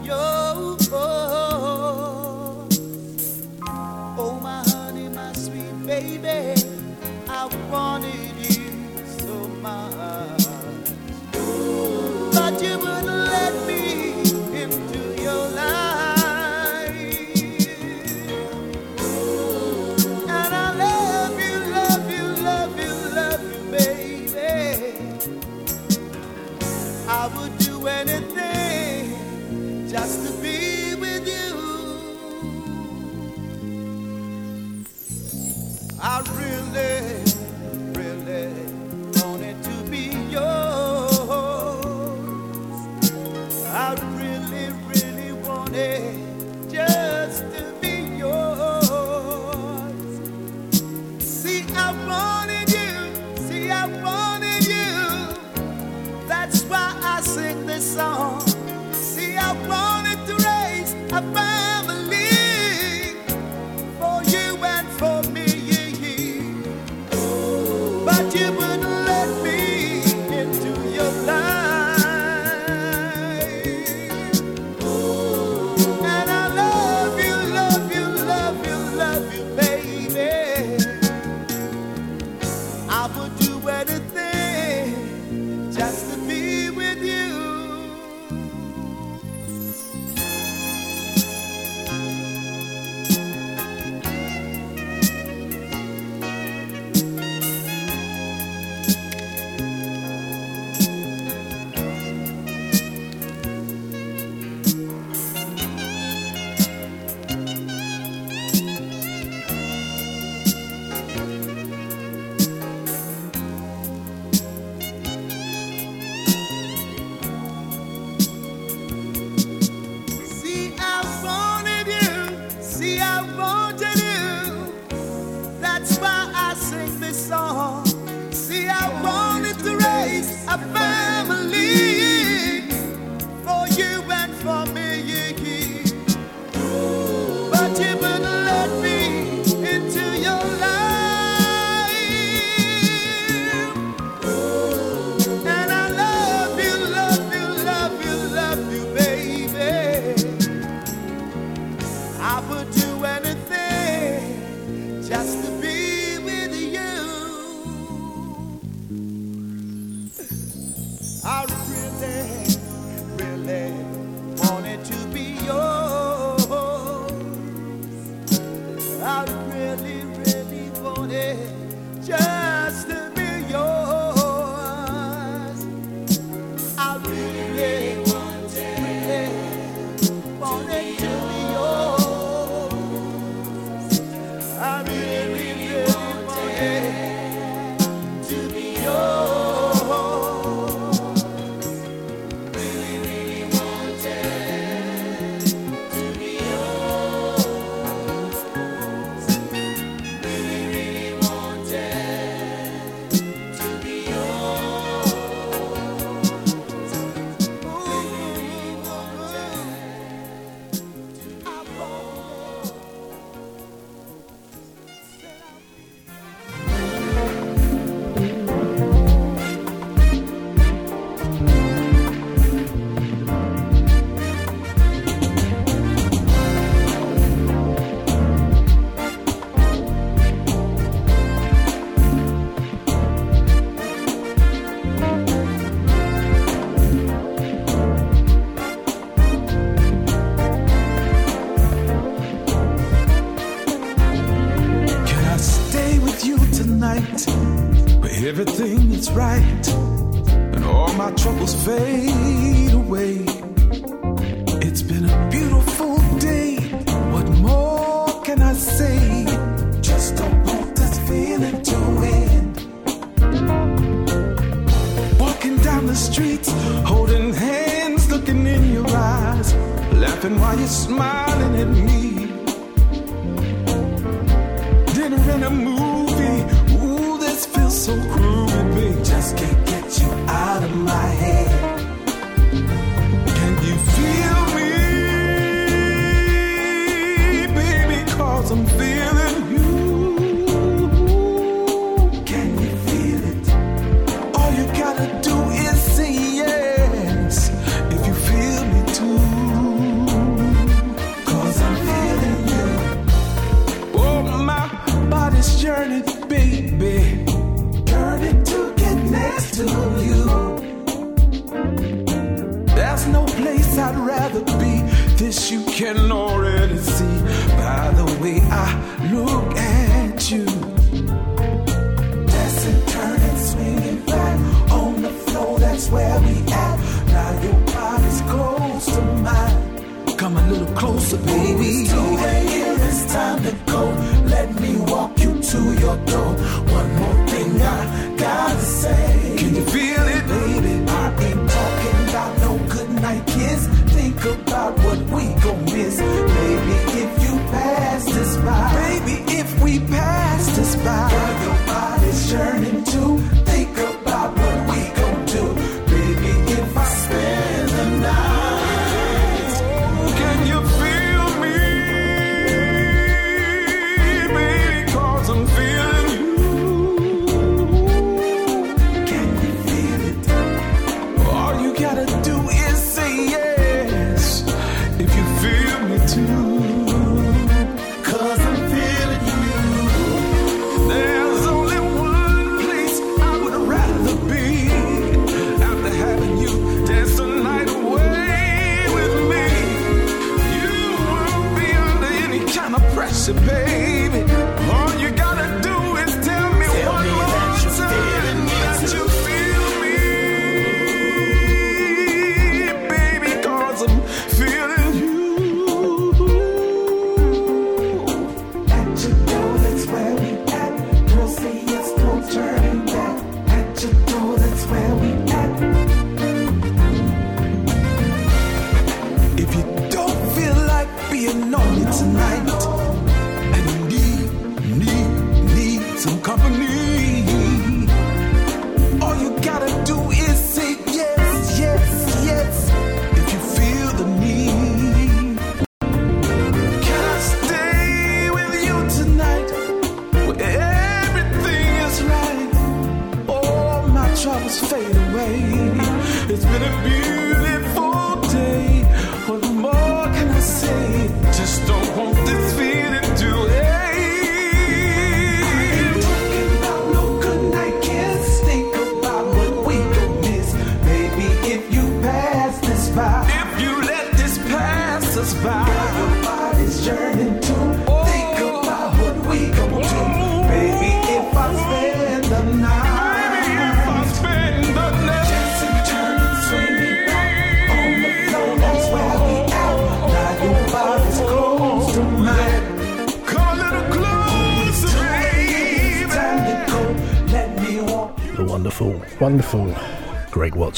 To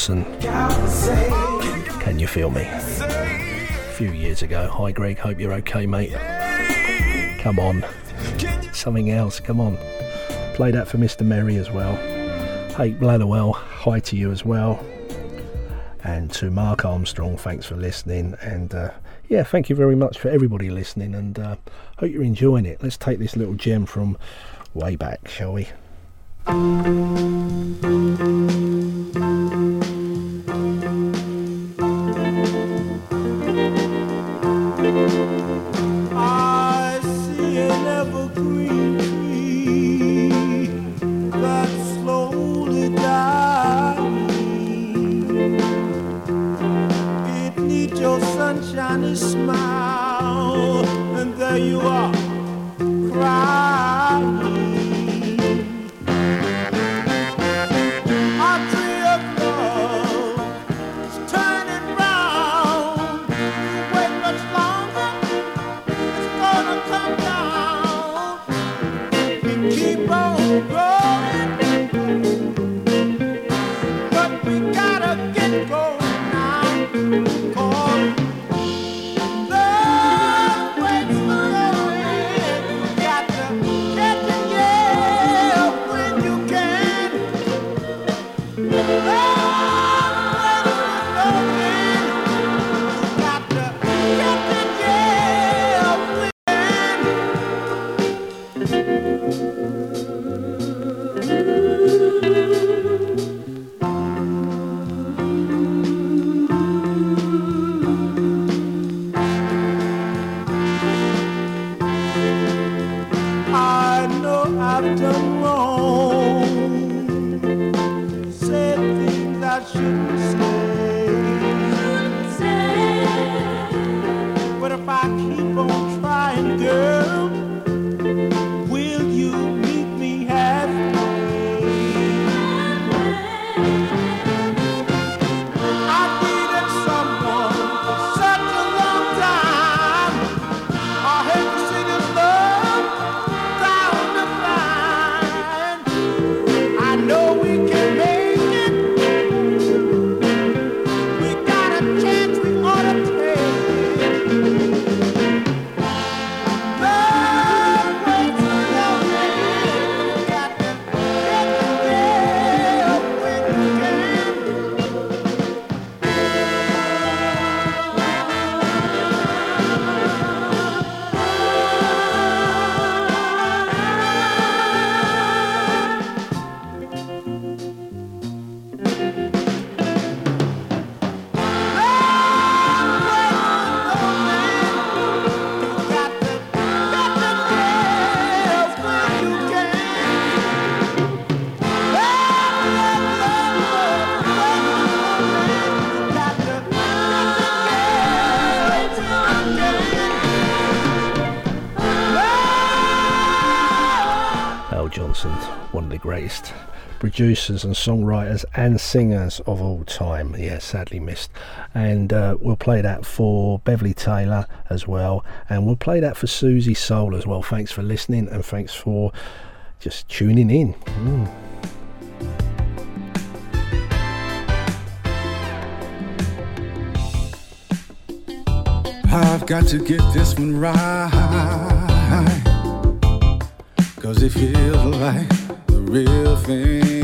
Johnson. Can you feel me? A few years ago. Hi, Greg. Hope you're okay, mate. Come on. Something else. Come on. Play that for Mr. Merry as well. Hey, Blanowell. Hi to you as well. And to Mark Armstrong, thanks for listening. And uh, yeah, thank you very much for everybody listening. And uh, hope you're enjoying it. Let's take this little gem from way back, shall we? Producers and songwriters and singers of all time. Yeah, sadly missed. And uh, we'll play that for Beverly Taylor as well, and we'll play that for Susie Soul as well. Thanks for listening and thanks for just tuning in. Mm. I've got to get this one right. Cause it feels like the real thing.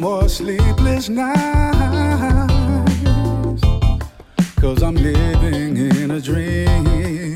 More sleepless nights. Cause I'm living in a dream.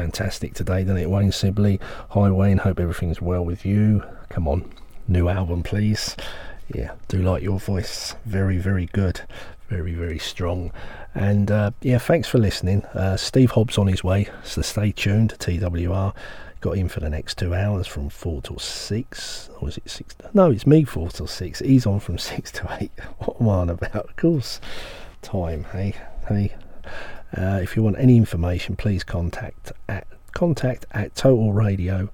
Fantastic today, doesn't it, Wayne Sibley? Hi, Wayne. Hope everything's well with you. Come on, new album, please. Yeah, do like your voice. Very, very good. Very, very strong. And uh, yeah, thanks for listening. Uh, Steve Hobbs on his way, so stay tuned. TWR got him for the next two hours from four till six. Or was it six? No, it's me four till six. He's on from six to eight. What am I on about? Of course, time. Hey, hey. Uh, if you want any information, please contact at contact at Total Radio.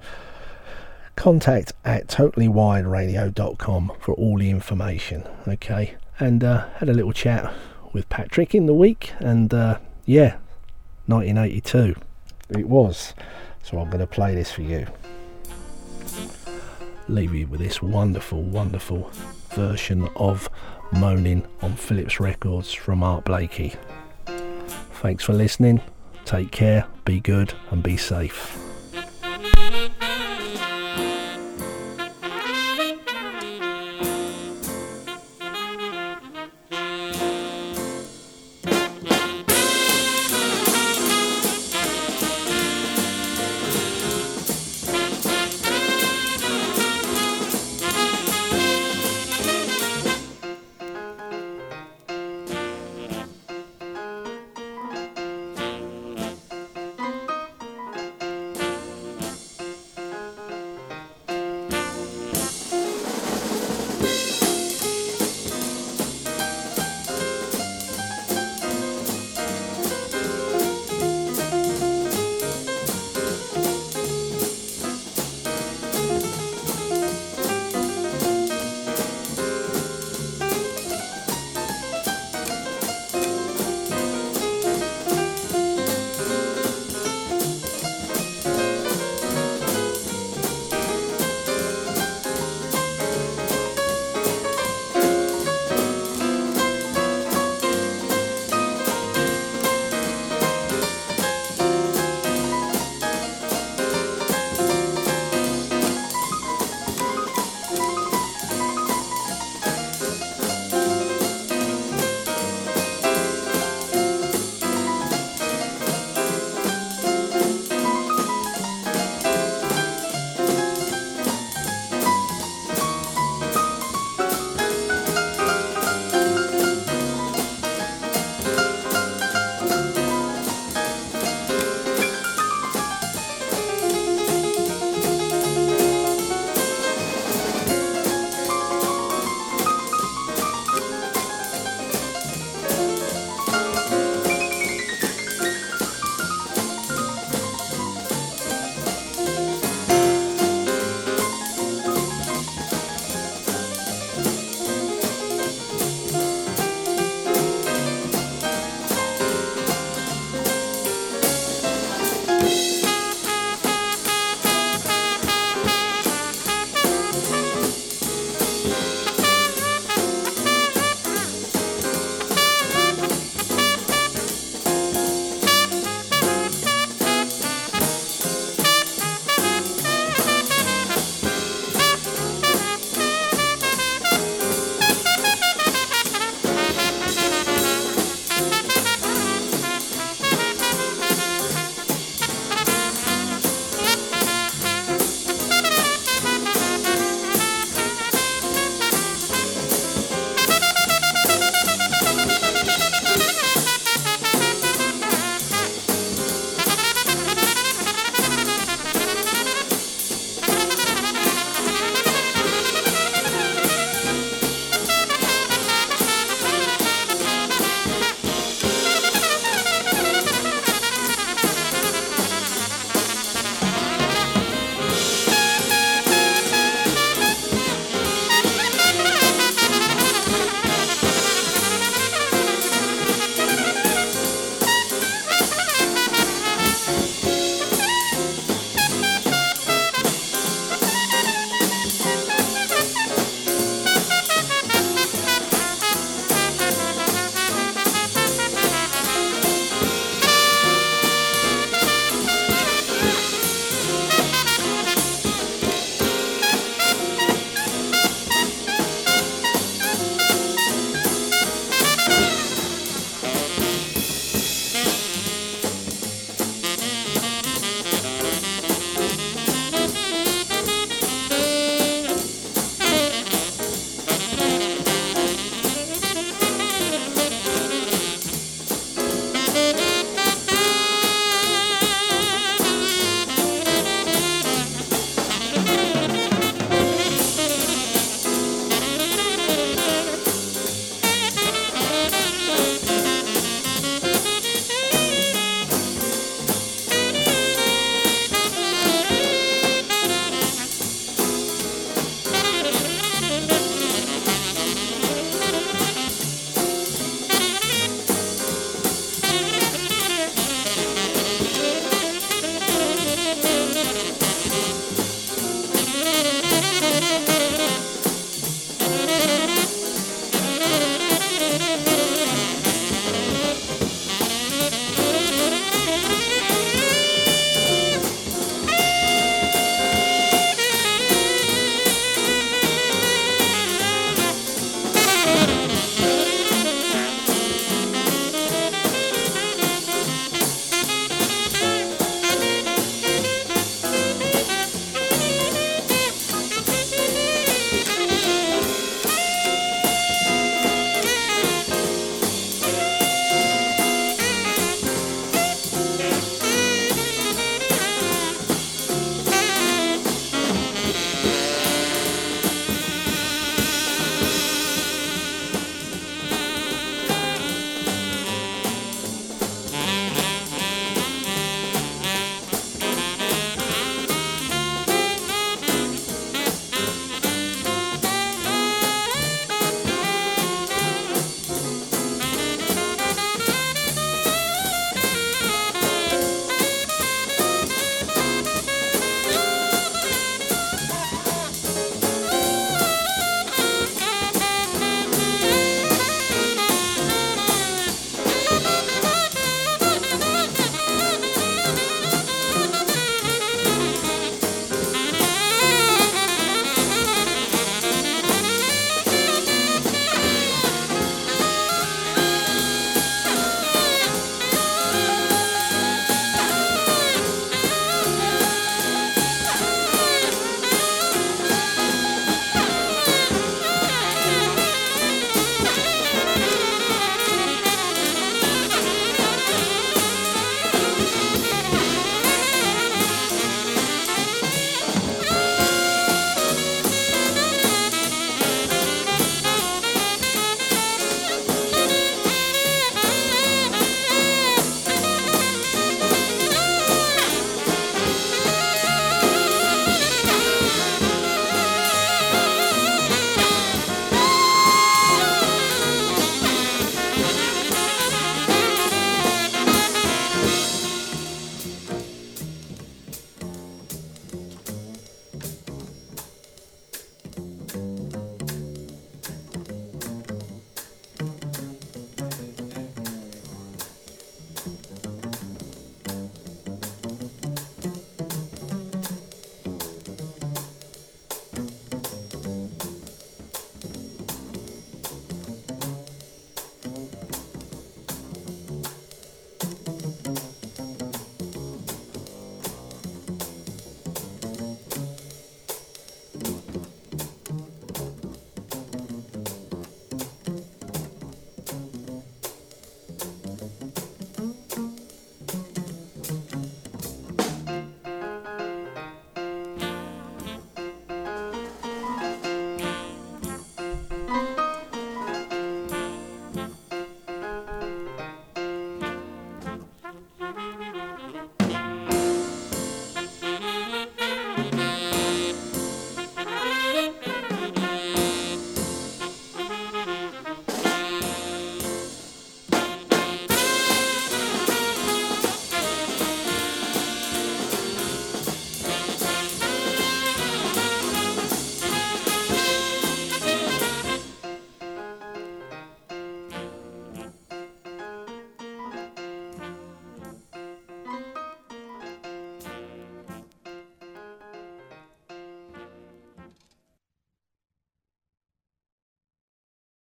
Contact at totallywiredradio.com for all the information. Okay, and uh, had a little chat with Patrick in the week, and uh, yeah, 1982 it was. So I'm going to play this for you. Leave you with this wonderful, wonderful version of Moaning on Phillips Records from Art Blakey. Thanks for listening. Take care, be good, and be safe.